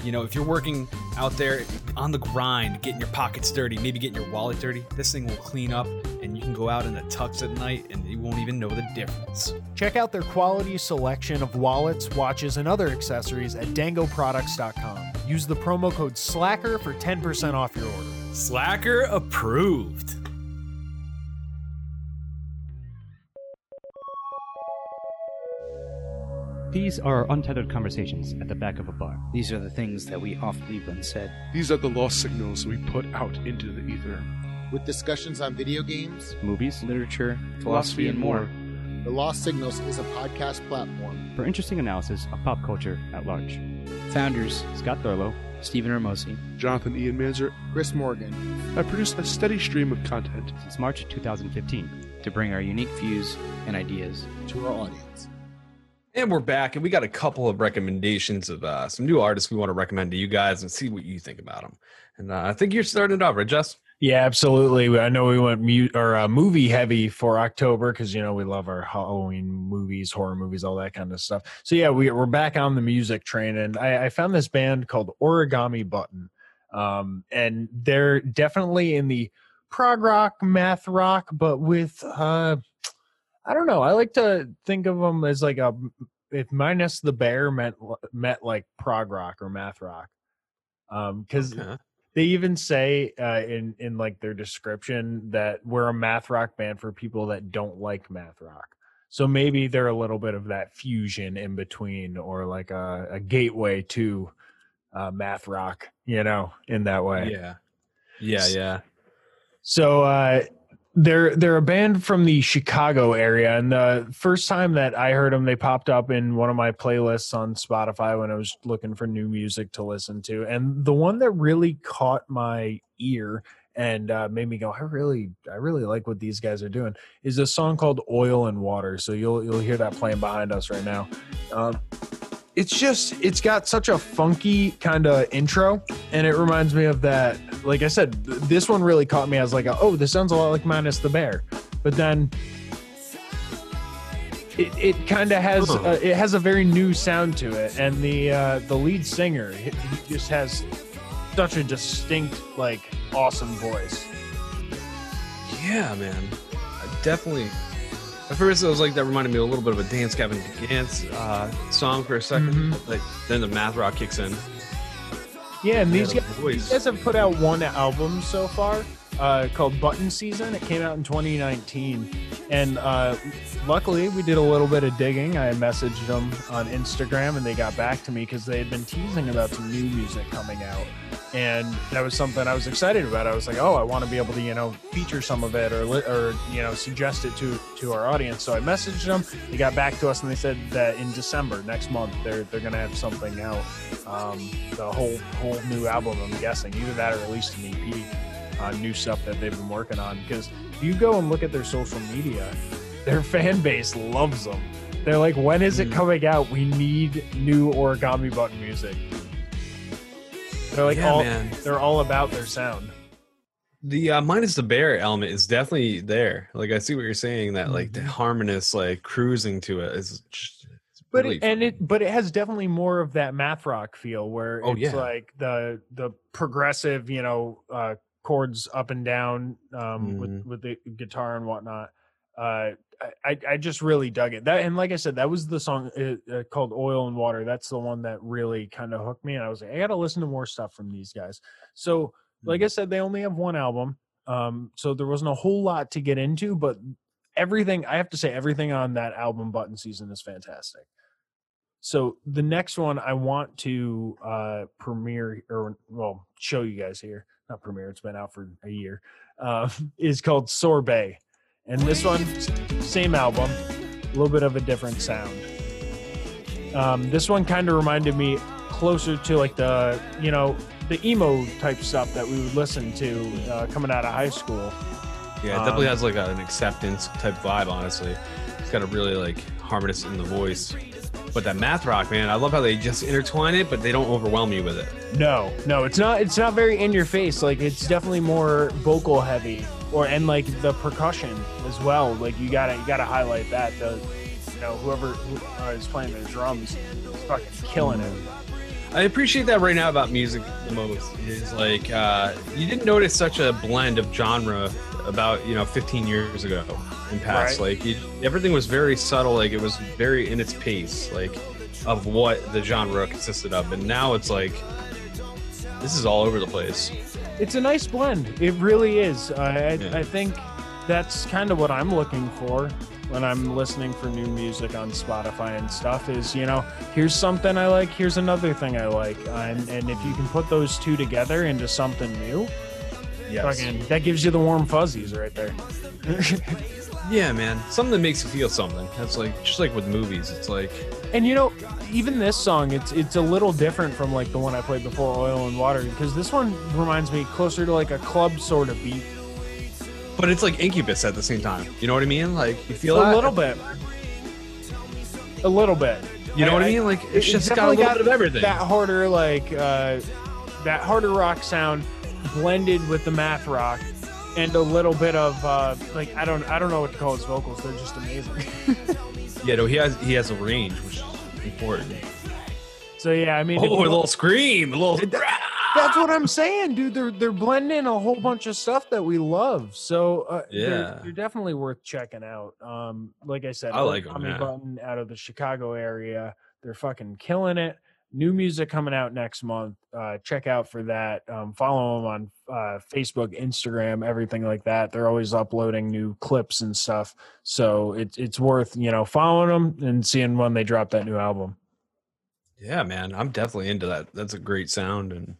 You know, if you're working out there on the grind, getting your pockets dirty, maybe getting your wallet dirty, this thing will clean up, and you can go out in the tux at night, and you won't even know the difference. Check out their quality selection of wallets, watches, and other accessories at dangoproducts.com. Use the promo code SLACKER for 10% off your order. Slacker approved. These are untethered conversations at the back of a bar. These are the things that we oft leave unsaid. These are the lost signals we put out into the ether. with discussions on video games, Movies Literature, Philosophy, and more. The Lost Signals is a podcast platform. for interesting analysis of pop culture at large. Founders Scott Thurlow, Stephen Hermosi, Jonathan Ian Manzer. Chris Morgan, I produce a steady stream of content. since March 2015. to bring our unique views and ideas. to our audience. And we're back, and we got a couple of recommendations of uh, some new artists we want to recommend to you guys and see what you think about them. And uh, I think you're starting it off, right, Jess? Yeah, absolutely. I know we went mute or uh, movie heavy for October because you know we love our Halloween movies, horror movies, all that kind of stuff. So yeah, we, we're back on the music train, and I, I found this band called Origami Button, um, and they're definitely in the prog rock, math rock, but with uh, I don't know. I like to think of them as like a if minus the bear meant meant like prog rock or math rock, um, because Okay. they even say uh, in in like their description that we're a math rock band for people that don't like math rock. So maybe they're a little bit of that fusion in between, or like a, a gateway to uh, math rock, you know, in that way. Yeah. Yeah, yeah. So uh, they're they're a band from the Chicago area, and the first time that I heard them, they popped up in one of my playlists on Spotify when I was looking for new music to listen to. And the one that really caught my ear and uh, made me go, I really, I really like what these guys are doing. Is a song called "Oil and Water." So you'll you'll hear that playing behind us right now. Um, it's just it's got such a funky kind of intro and it reminds me of that like i said this one really caught me as like a, oh this sounds a lot like minus the bear but then it, it kind of has uh, it has a very new sound to it and the uh the lead singer he, he just has such a distinct like awesome voice Yeah, man. I definitely. At first, I was like, that reminded me a little bit of a Dance Gavin Dance uh, song for a 2nd Mhm. Like, then the math rock kicks in. yeah and these guys, these guys have put out one album so far uh, called Button Season. It came out in 2019, and uh, luckily we did a little bit of digging. I messaged them on Instagram, and they got back to me because they had been teasing about some new music coming out, and that was something I was excited about. I was like, oh, I want to be able to you know feature some of it or or you know suggest it to to our audience. So I messaged them. They got back to us, and they said that in December next month they're they're gonna have something out, um, the whole whole new album. I'm guessing either that or at least an EP uh, new stuff that they've been working on. Because if you go and look at their social media, their fan base loves them. They're like, when is it Mm. coming out? We need new origami button music. They're like yeah, all man. they're all about their sound. The uh, minus the bear element is definitely there. Like, I see what you're saying. That like the Mhm. harmonious, like cruising to it is. Just, it's But really it, and it but it has definitely more of that math rock feel where Oh, it's yeah. like the the progressive, you know, uh chords up and down um with Mhm. with the guitar and whatnot. uh, I- I just really dug it. That and like I said, that was the song uh, uh, called "Oil and Water." That's the one that really kind of hooked me, and I was like, I got to listen to more stuff from these guys. So, like I said, they only have one album, um, so there wasn't a whole lot to get into, but everything I have to say, everything on that album, Button Season, is fantastic. So the next one I want to uh premiere or well show you guys here, not premiere, it's been out for a year, uh, is called Sorbet. And this one, same album, a little bit of a different sound. Um, this one kind of reminded me closer to like the, you know, the emo type stuff that we would listen to uh, coming out of high school. Yeah, it definitely Um, has like an acceptance type vibe. Honestly, it's got a really like harmonious in the voice. But that math rock, man, I love how they just intertwine it, but they don't overwhelm you with it. No, no, it's not. It's not very in your face. Like it's definitely more vocal heavy, or and like the percussion as well. Like you gotta you gotta highlight that. The you know whoever who, uh, is playing the drums is fucking killing it. I appreciate that right now about music the most is like uh, you didn't notice such a blend of genre about you know 15 years ago in past. Right. Like you, everything was very subtle. Like it was very in its pace. Like of what the genre consisted of, and now it's like this is all over the place. It's a nice blend. It really is. I I, Yeah. I think that's kind of what I'm looking for when I'm listening for new music on Spotify and stuff. Is you know here's something I like, here's another thing I like, and and if you can put those two together into something new. Yes. Fucking, that gives you the warm fuzzies right there. Yeah, man. Something that makes you feel something. That's like just like with movies. It's like and you know, even this song, it's it's a little different from like the one I played before, Oil and Water, because this one reminds me closer to like a club sort of beat. but it's like Incubus at the same time. You know what I mean? Like you feel a that? little bit. A little bit. You know what I mean? Like it's just got a little bit of everything. That harder, like uh, that harder rock sound blended with the math rock, and a little bit of uh, like I don't I don't know what to call his vocals. They're just amazing. Yeah, no, he has he has a range, which is important. so yeah, I mean, Oh, a little scream, a little. That's what I'm saying, dude. They're they're blending a whole bunch of stuff that we love. So uh, they're, Yeah. they're definitely worth checking out. Um, like I said, I like Tommy. Button out of the Chicago area. They're fucking killing it. New music coming out next month. Uh, check out for that. Um, follow them on uh, Facebook, Instagram, everything like that. They're always uploading new clips and stuff. So it's it's worth you know following them and seeing when they drop that new album. Yeah, man, I'm definitely into that. That's a great sound, and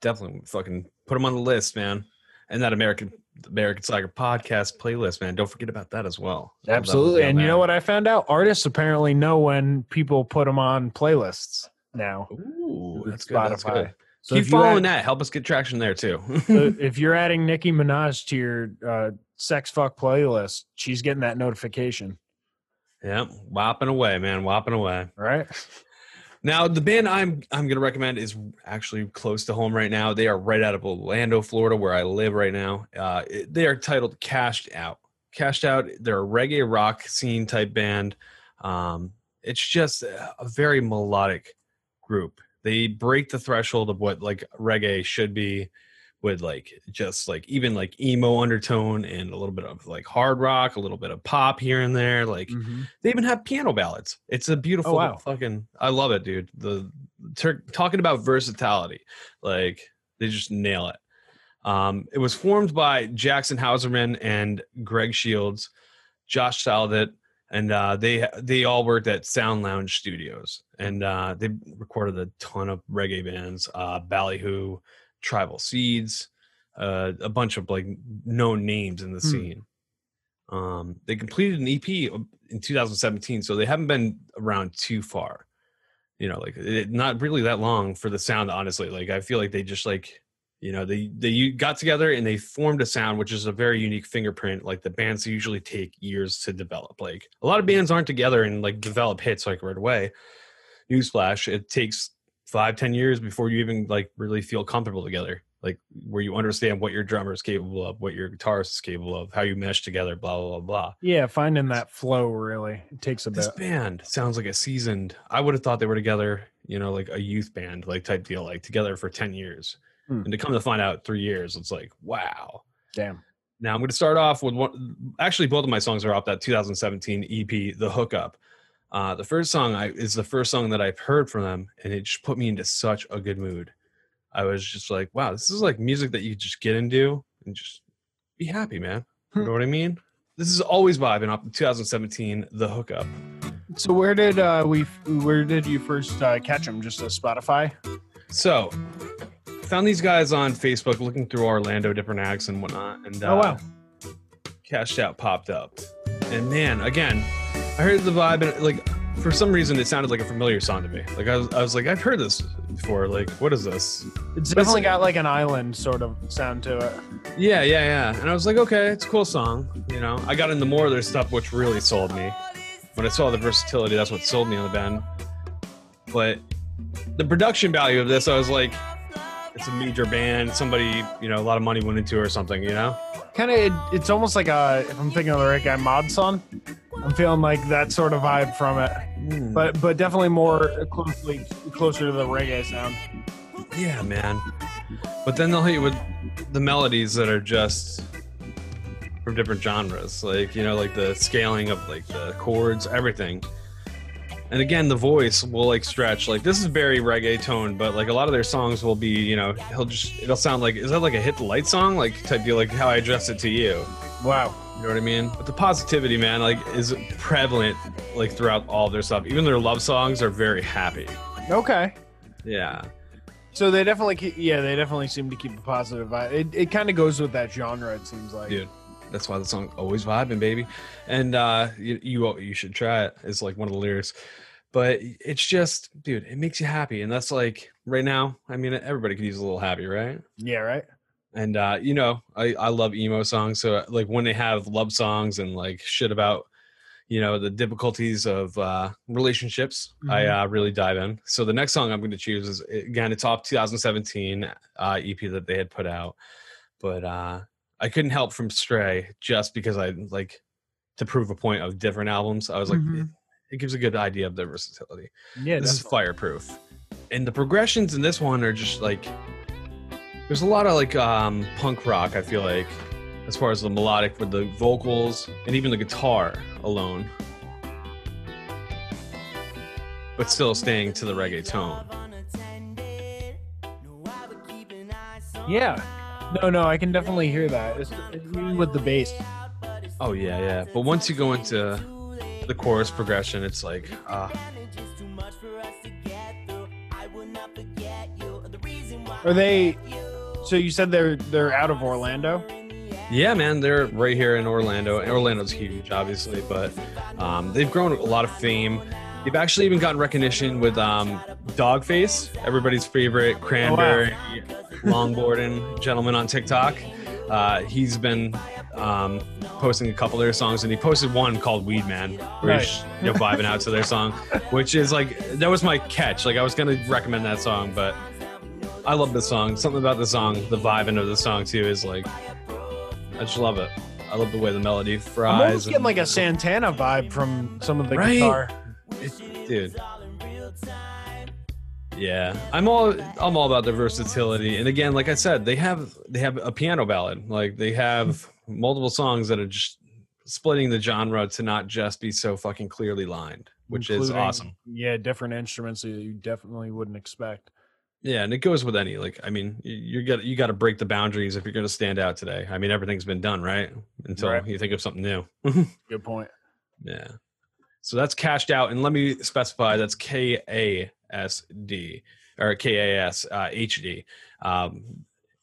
definitely fucking put them on the list, man. And that American American Slacker podcast playlist, man. Don't forget about that as well. Absolutely. And you know what I found out? Artists apparently know when people put them on playlists now. Ooh, that's good. That's good. So Keep following add- that. Help us get traction there too. so if you're adding Nicki Minaj to your uh, sex fuck playlist, she's getting that notification, yeah, whopping away, man, whopping away. right? Now, the band I'm I'm gonna recommend is actually close to home right now. They are right out of Orlando, Florida, where I live right now. Uh, it- they are titled Kash'd Out. Kash'd Out. They're a reggae rock scene type band. Um, it's just a very melodic group. They break the threshold of what like reggae should be, with like just like even like emo undertone and a little bit of like hard rock, a little bit of pop here and there. Like they even have piano ballads. It's a beautiful wow. fucking. I love it, dude. The ter- talking about versatility, like they just nail it. Um, it was formed by Jackson Hauserman and Greg Shields, Josh Saldet, and uh, they they all worked at Sound Lounge Studios, and uh, they recorded a ton of reggae bands, uh, Ballyhoo, Tribal Seeds, uh, a bunch of like known names in the Hmm. scene. Um, they completed an EP in 2017, so they haven't been around too far. You know, like it, not really that long for the sound. Honestly, like I feel like they just like you know they they got together and they formed a sound which is a very unique fingerprint. Like the bands usually take years to develop. Like a lot of mm-hmm. bands aren't together and like develop hits like right away. Newsflash: it takes five ten years before you even like really feel comfortable together like where you understand what your drummer is capable of what your guitarist is capable of how you mesh together blah blah blah blah Yeah, finding that flow really it takes a this bit. band sounds like a seasoned i would have thought they were together you know like a youth band like type deal like together for 10 years Hmm. and to come to find out three years it's like wow Damn. Now I'm going to start off with one. Actually, both of my songs are off that 2017 EP, "The Hookup." Uh, the first song I, is the first song that I've heard from them, and it just put me into such a good mood. I was just like, "Wow, this is like music that you just get into and just be happy, man." You know what I mean? This is always vibing off the 2017 "The Hookup." So where did uh, we? Where did you first uh, catch them? Just a Spotify? So, found these guys on Facebook, looking through Orlando, different acts and whatnot, and uh, Oh, wow. Kash'd Out popped up, and man, again, I heard the vibe, and like for some reason, it sounded like a familiar song to me. Like I was, I was like, I've heard this before. Like, what is this? It's definitely got like an island sort of sound to it. Yeah, yeah, yeah. And I was like, okay, it's a cool song. You know, I got into more of their stuff, which really sold me. When I saw the versatility, that's what sold me on the band. But the production value of this, I was like, it's a major band. Somebody, you know, a lot of money went into it or something. You know? Kind of, it, it's almost like a. If I'm thinking of the right guy, Mod Sun. I'm feeling like that sort of vibe from it, Hmm. but but definitely more closely closer to the reggae sound. Yeah, man. But then they'll hit you with the melodies that are just from different genres, like you know, like the scaling of like the chords, everything. And again, the voice will like stretch. Like this is very reggae tone, but like a lot of their songs will be, you know, he'll just it'll sound like is that like a hit the light song, like type deal, like how I address it to you. Wow. You know what I mean? But the positivity, man, like is prevalent like throughout all their stuff. Even their love songs are very happy. Okay. Yeah. So they definitely, keep, yeah, they definitely seem to keep a positive vibe. It, it kind of goes with that genre. It seems like. dude that's why the song always vibing baby. And uh you, you you should try it. It's like one of the lyrics. But it's just dude it makes you happy. And that's like right now i mean everybody could use a little happy right? Yeah. Right. and uh you know i i love emo songs. So like when they have love songs and like shit about you know the difficulties of uh relationships i Mhm. uh really dive in. So the next song i'm going to choose is again it's off 2017 uh ep that they had put out. But uh i couldn't help from stray just because i like to prove a point of different albums i was like Mhm. it, it gives a good idea of their versatility Yeah. this is fireproof and the progressions in this one are just like there's a lot of like um punk rock i feel like as far as the melodic with the vocals and even the guitar alone but still staying to the reggae tone Yeah. No, no, I can definitely hear that. It's, even with the bass. oh yeah yeah but once you go into the chorus progression it's like uh Are they? So you said they're they're out of Orlando. Yeah, man, they're right here in Orlando. And Orlando's huge, obviously, but um, they've grown a lot of fame. They've actually even gotten recognition with um, Dogface, everybody's favorite cranberry longboarding gentleman on TikTok. Uh, he's been um, posting a couple of their songs, and he posted one called Weed Man, where he's Nice. you know, vibing out to their song, which is like that was my catch. Like I was gonna recommend that song, but I love the song. Something about the song, the vibing of the song too, is like I just love it. I love the way the melody I'm fries. almost getting and- like a Santana vibe from some of the Right? guitar. it- dude. Yeah, I'm all I'm all about the versatility. And again, like I said, they have they have a piano ballad. Like they have multiple songs that are just splitting the genre to not just be so fucking clearly lined, which is including, awesome. Yeah, different instruments that you definitely wouldn't expect. Yeah, and it goes with any like I mean, you, you got you got to break the boundaries if you're going to stand out today. I mean, everything's been done, right? Until Right. you think of something new. Good point. Yeah. So that's Kash'd Out, and let me specify that's K A S D or K A S uh, H D, um,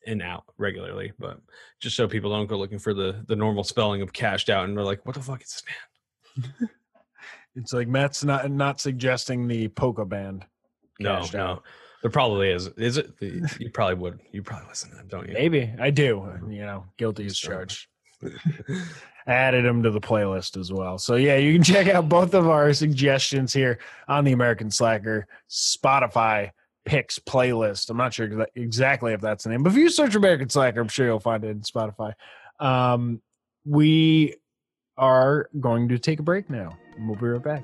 in out regularly, but just so people don't go looking for the the normal spelling of cashed out, and they're like, "What the fuck is this man?" It's like Matt's not not suggesting the polka band. No, no, out. there probably is. Is it? You probably would. You probably listen to them, don't you? Maybe I do. You know, guilty as charged. Added them to the playlist as well. So yeah, you can check out both of our suggestions here on the American Slacker Spotify picks playlist. I'm not sure exactly if that's the name, but if you search American Slacker, I'm sure you'll find it in Spotify. Um, we are going to take a break now, and we'll be right back.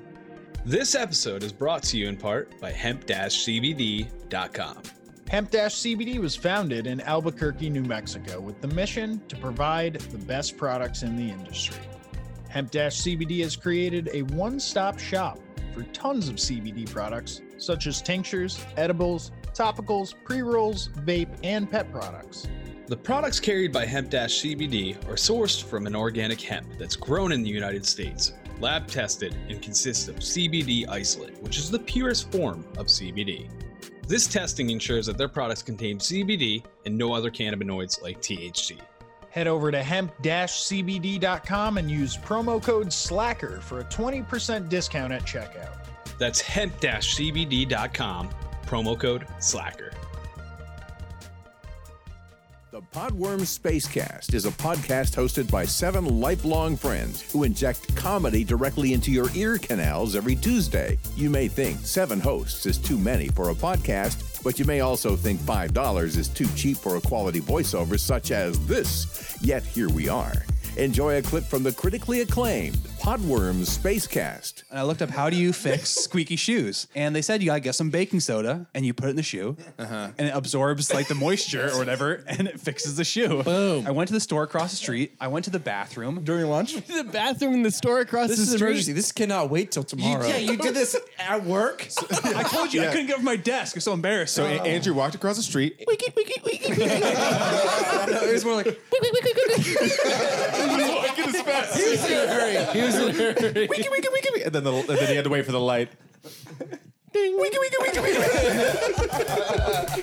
This episode is brought to you in part by hemp-cbd.com. Hemp CBD was founded in Albuquerque, New Mexico, with the mission to provide the best products in the industry. Hemp CBD has created a one stop shop for tons of CBD products, such as tinctures, edibles, topicals, pre rolls, vape, and pet products. The products carried by Hemp CBD are sourced from an organic hemp that's grown in the United States, lab tested, and consists of CBD isolate, which is the purest form of CBD. This testing ensures that their products contain CBD and no other cannabinoids like THC. Head over to hemp-cbd.com and use promo code SLACKER for a 20% discount at checkout. That's hemp-cbd.com, promo code SLACKER. The Podworm Spacecast is a podcast hosted by seven lifelong friends who inject comedy directly into your ear canals every Tuesday. You may think seven hosts is too many for a podcast, but you may also think $5 is too cheap for a quality voiceover such as this. Yet here we are. Enjoy a clip from the critically acclaimed Podworm Spacecast. And I looked up how do you fix squeaky shoes, and they said you gotta get some baking soda and you put it in the shoe, Uh-huh. and it absorbs like the moisture or whatever, and it fixes the shoe. Boom! I went to the store across the street. I went to the bathroom during lunch. the bathroom in the store across the street. This the is street. emergency. This cannot wait till tomorrow. yeah, you did this at work. I told you I couldn't get off my desk. I'm so embarrassed. So A- Andrew walked across the street. no, it was more like He was in a hurry. He was in a hurry. Wiki, wiki, wiki, wiki. And then, the, and then he had to wait for the light. Ding!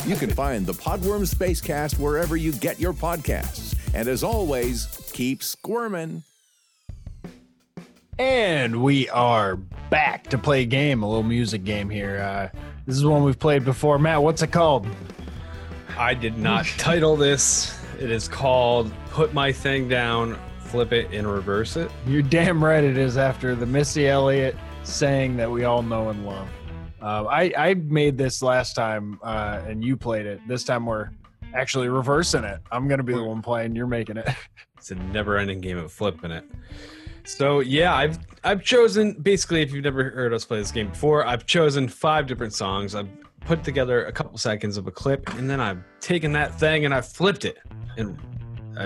You can find the Podworm Spacecast wherever you get your podcasts. And as always, keep squirming. And we are back to play a game, a little music game here. Uh, this is one we've played before. Matt, what's it called? I did not title this. It is called Put My Thing Down, Flip It, and Reverse It. You're damn right it is after the Missy Elliott saying that we all know and love. Um, I, I made this last time uh, and you played it. This time we're actually reversing it. I'm going to be the one playing, you're making it. It's a never-ending game of flipping it. So yeah, I've I've chosen basically if you've never heard us play this game before, I've chosen five different songs. I've put together a couple seconds of a clip, and then I've taken that thing and I've flipped it, and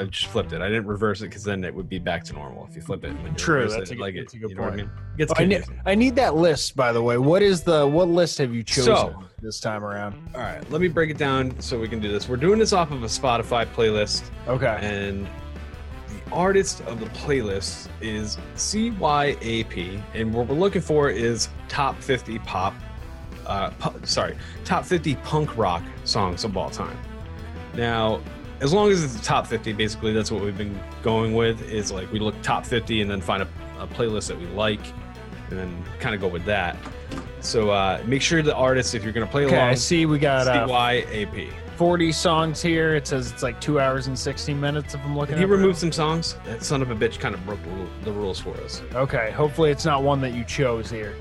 I just flipped it. I didn't reverse it because then it would be back to normal if you flip it. When True, that's it, a good- like that's it, a good you know what I point. mean? Oh, I, need. I need that list, by the way. What is the what list have you chosen So- this time around? All right, let me break it down so we can do this. We're doing this off of a Spotify playlist. Okay. And the artist of the playlist is CYAP, and what we're looking for is top 50 pop, uh, pu- sorry, top 50 punk rock songs of all time. Now, as long as it's the top 50, basically that's what we've been going with. Is like we look top 50 and then find a, a playlist that we like, and then kind of go with that. So uh, make sure the artist, if you're gonna play Okay, along, I see we got uh, CYAP. 40 songs here. It says it's like two hours and 16 minutes if I'm looking at it. He removed some songs. That son of a bitch kind of broke the, rules for us. Okay, hopefully it's not one that you chose here.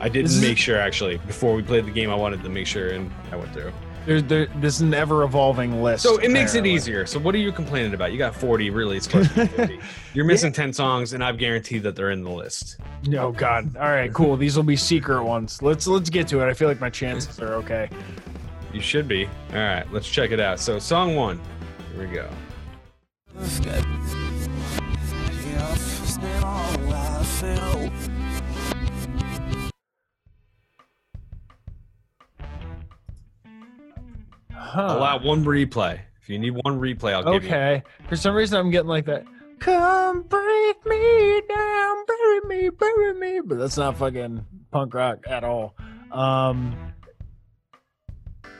I did This is- make sure actually before we played the game. I wanted to make sure, and I went through. There's there, this is an ever evolving list. So it makes it easier. So what are you complaining about? You got 40. Really, it's supposed to 50. You're missing 10 songs, and I've guaranteed that they're in the list. Oh God! All right, cool. These will be secret ones. Let's let's get to it. I feel like my chances are okay. You should be. All right, let's check it out. So song one. Here we go. Huh. Allow one replay. If you need one replay, I'll give you. Okay. For some reason, I'm getting like that. Come break me down, bury me, bury me. But that's not fucking punk rock at all. Um.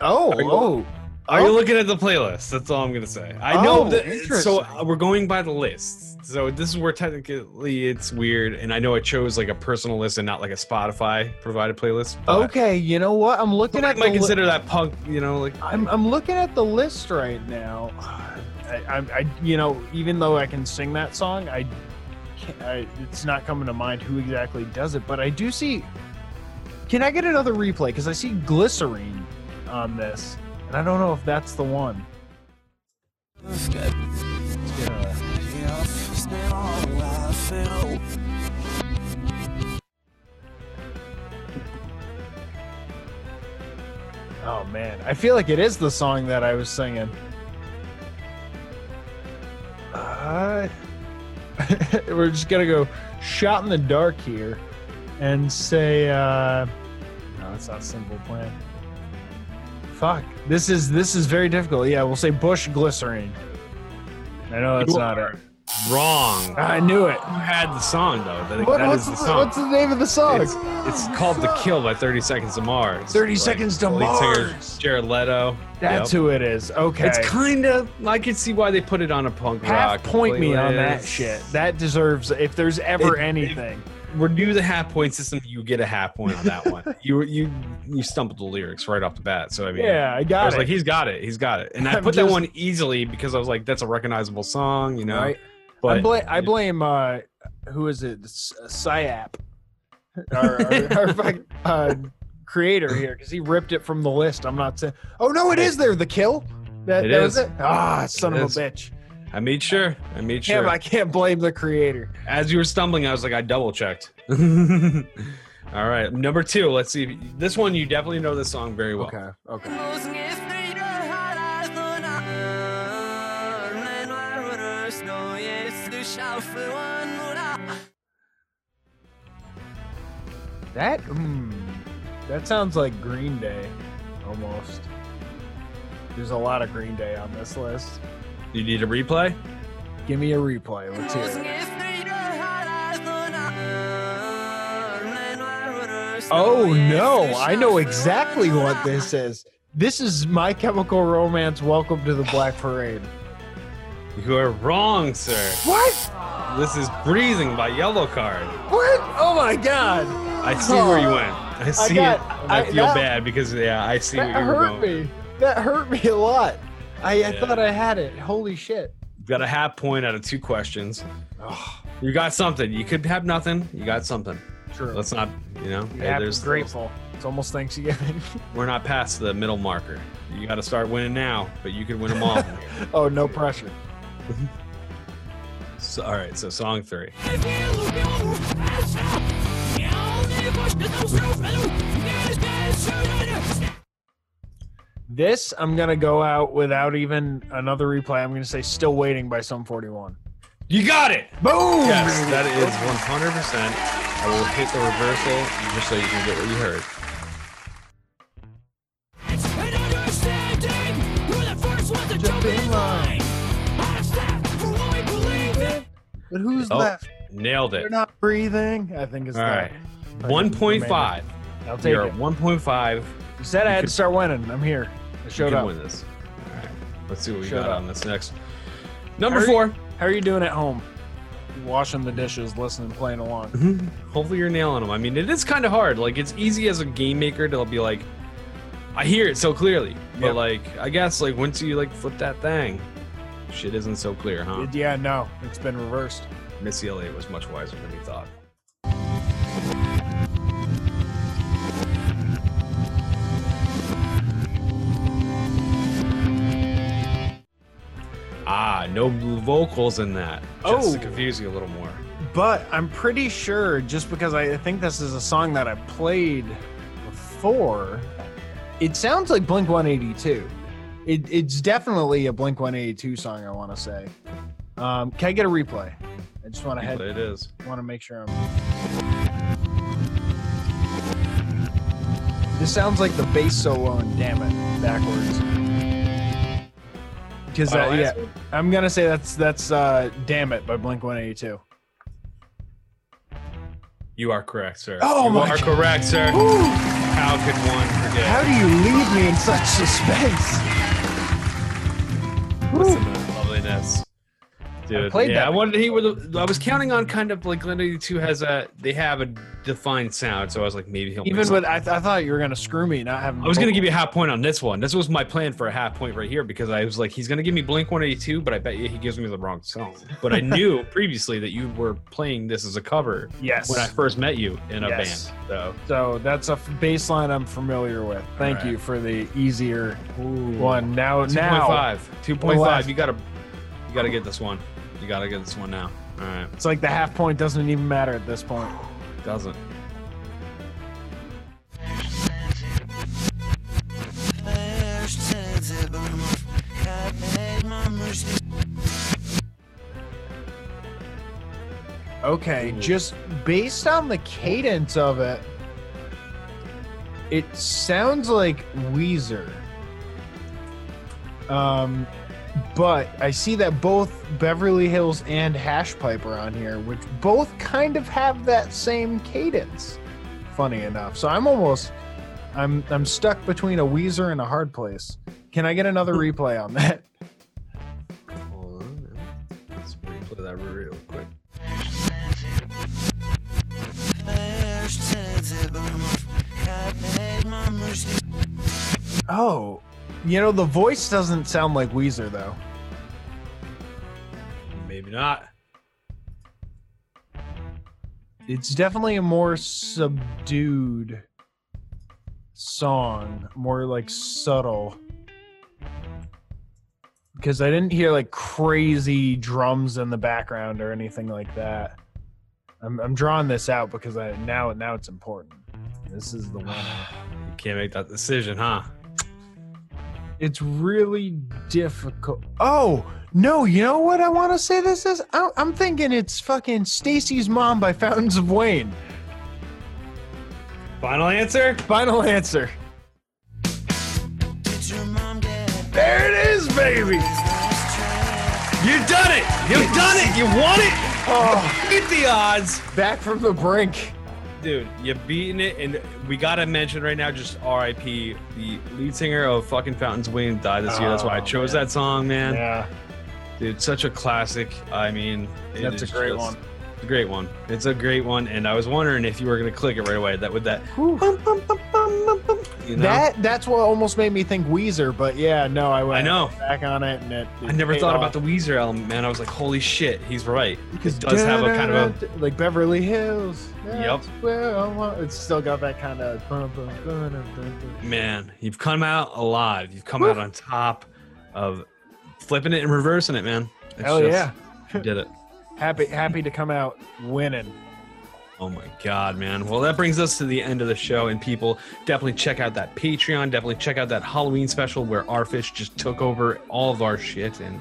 Oh, oh. Are you Oh. looking at the playlist? That's all I'm gonna say. I know Oh, that. So interesting. uh, we're going by the list. So this is where technically it's weird, and I know I chose like a personal list and not like a Spotify provided playlist. but Okay, you know what? I'm looking I at might the li- consider that punk. You know, like I'm I'm looking at the list right now. I, I, I you know, even though I can sing that song, I, can't, I it's not coming to mind who exactly does it. But I do see. Can I get another replay? Because I see glycerine on this, and I don't know if that's the one. Oh man, I feel like it is the song that I was singing. Uh, we're just gonna go shot in the dark here, and say, uh, no, it's not simple plan. Fuck, this is this is very difficult. Yeah, we'll say bush glycerine. I know that's You not are it. Wrong. I knew it. You had the song though. That, What- that what's, is the the, song. what's the name of the song? It's, it's called "The Kill" by Thirty Seconds to Mars. 30 Seconds to lead singer Mars. Jared Leto. That's Yep. who it is. Okay. It's kind of. I can see why they put it on a punk half rock. point me on that playlist. shit. That deserves if there's ever If- anything. We're new the half point system. You get a half point on that one. you you you stumbled the lyrics right off the bat. So I mean, Yeah, I got I was it. like, he's got it. He's got it. And I I'm put that one easily because I was like, that's a recognizable song, you know. Right. But I, bla- I blame uh who is it? Syap. Our, our, our fucking, uh, creator here because he ripped it from the list. I'm not saying. Oh no, it is there. The kill. That, It that was it. Ah, son It of is. a bitch. I made sure. I made sure. I can't blame the creator. As you were stumbling, I was like, I double checked. All right, number two. Let's see. This one you definitely know this song very well. Okay. Okay. That mm, that sounds like Green Day, almost. There's a lot of Green Day on this list. You need a replay? Give me a replay. Let's hear it. Oh no, I know exactly what this is. This is My Chemical Romance. Welcome to the Black Parade. You are wrong, sir. What? This is "Breathing" by Yellow Card. What? Oh my god. I see where you oh. went. I see got- it. I, I- feel that- bad because yeah, I see That where you were hurt going. me. That hurt me a lot. I, I thought I had it. Holy shit. You got a half point out of two questions. You got something. You could have nothing. You got something. True. Let's not, you know. You hey, have to be there's grateful. It's almost Thanksgiving. We're not past the middle marker. You got to start winning now, but you could win them all. oh, no pressure. so, all right, so song three. This I'm gonna go out without even another replay. I'm gonna say "Still Waiting" by Sum 41. You got it. Boom. Yes, that is 100%. I will hit the reversal just so you can get what you heard. But who's Oh, left? Nailed it. They're not breathing. I think it's All that. right. 1.5. I'll take You're it. at 1.5. You said I had could- to start winning. I'm here. I You showed up. win this. All right. Let's see what we Showed got up. on this next. Number How four. you- how are you doing at home? Washing the dishes, listening, playing along. Hopefully you're nailing them. I mean, it is kind of hard. Like it's easy as a game maker to be like, I hear it so clearly, but Yep. like I guess like once you like flip that thing, shit isn't so clear, huh? Yeah, no, it's been reversed. Missy Elliott was much wiser than he thought. Ah, no vocals in that. Just to Oh. confuse you a little more. But I'm pretty sure, just because I think this is a song that I played before, it sounds like Blink 182. It, it's definitely a Blink 182 song. I want to say. Um, can I get a replay? I just want to head. It is. Want to make sure I'm. This sounds like the bass solo and damn it backwards. Because uh, yeah? I'm gonna say that's that's uh, "Damn It" by Blink 182. You are correct, sir. Oh you my are God. correct, sir. Woo. How could one forget? How do you leave me in such suspense? Listen to that loveliness. Dude, played yeah, that I wanted he would. I was counting on kind of like Blink 182 has a they have a defined sound, so I was like maybe he'll. Even with, I, th- I thought you were gonna screw me, not having. I was gonna give you a half point on this one. This was my plan for a half point right here because I was like, he's gonna give me Blink 182, but I bet you he gives me the wrong song. But I knew previously that you were playing this as a cover. Yes. When I first met you in a Yes. band, so So that's a f- baseline I'm familiar with. Thank Alright. you for the easier one. Now, two now point five. Two point The five. last- You gotta, you gotta get this one. You gotta get this one now. All right. It's like the half point doesn't even matter at this point. Doesn't. Okay, Ooh. just based on the cadence of it, it sounds like Weezer. Um, but I see that both Beverly Hills and Hash Pipe are on here, which both kind of have that same cadence. Funny enough, so I'm almost, I'm I'm stuck between a Weezer and a Hard Place. Can I get another hmm. replay on that? Hold on. Let's replay that real quick. Oh, you know the voice doesn't sound like Weezer though. Maybe not. It's definitely a more subdued song, more like subtle. Because I didn't hear like crazy drums in the background or anything like that. I'm, I'm drawing this out because I now now it's important. This is the winner. You can't make that decision, huh? It's really difficult. Oh no! You know what I want to say? This is. I- I'm thinking it's fucking Stacy's mom by Fountains of Wayne. Final answer. Final answer. There it is, baby. You've done it! You've done it! You won it! Oh, Beat the odds, back from the brink. Dude. You beaten it, and we gotta mention right now, just R.I.P. The lead singer of fucking Fountains Wayne died this year. That's why I Oh, chose man. that song, man. Yeah, Dude, such a classic. I mean, That's a great just- one. It's a great one. It's a great one, and I was wondering if you were gonna click it right away. That with that, bum, bum, bum, you know? that that's what almost made me think Weezer. But yeah, no, I went I know. back on it, and it. I never thought about the Weezer element, man. I was like, holy shit, he's right. because It does have a kind of a like Beverly Hills. Yep. that's where I want- It's still got that kind of. man. You've come out alive. You've come out on top of flipping it and reversing it, man. It's Hell just- yeah. you did it. Happy happy to come out winning. Oh my god, man. Well, that brings us to the end of the show, and people definitely check out that Patreon. Definitely check out that Halloween special where Arfish just took over all of our shit and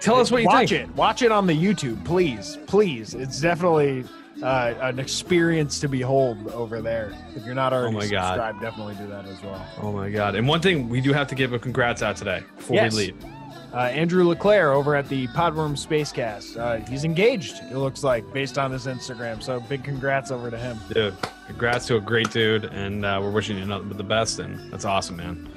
tell us what you Watch think. it. Watch it on the YouTube, please, please. It's definitely uh, an experience to behold over there. If you're not already Oh my God. subscribed, definitely do that as well. Oh my god. And one thing we do have to give a congrats out today before Yes. we leave. Uh, Andrew Leclaire over at the Podworm Spacecast. Uh, he's engaged. It looks like based on his Instagram. So big congrats over to him. Dude, congrats to a great dude, and uh, we're wishing you nothing but the best, and that's awesome, man.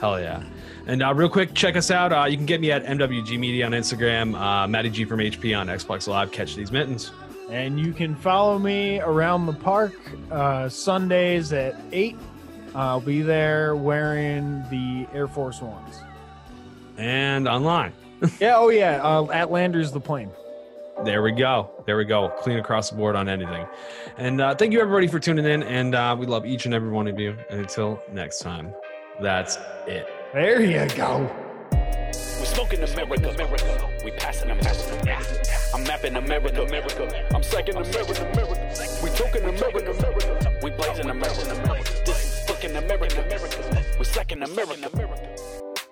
Hell yeah. And uh, real quick, check us out. Uh, you can get me at MWG Media on Instagram, uh, Matty G from HP on Xbox Live. Catch these mittens. And you can follow me around the park uh, Sundays at eight. I'll be there wearing the Air Force Ones. And online. yeah. Oh yeah. Uh, at Landers the plane. There we go. There we go. Clean across the board on anything. And uh, thank you, everybody, for tuning in. And uh, we love each and every one of you. And until next time, that's it. There you go. We're smoking America, America. We passing America. I'm mapping America, America. I'm psyching America, America. We talking America, America. We blazing America. This is fucking America, America. We second America, America.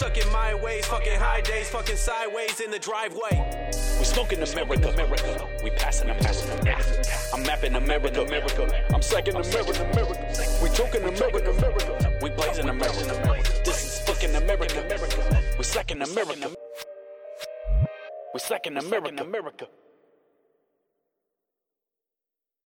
Stuck in my ways, fucking high days, fucking sideways in the driveway. We smoking America, America. We passing America. I'm mapping America, America. I'm psyching America, America. We talking America, America. We blazing America. This is fucking America, America. We second America. We second America, America.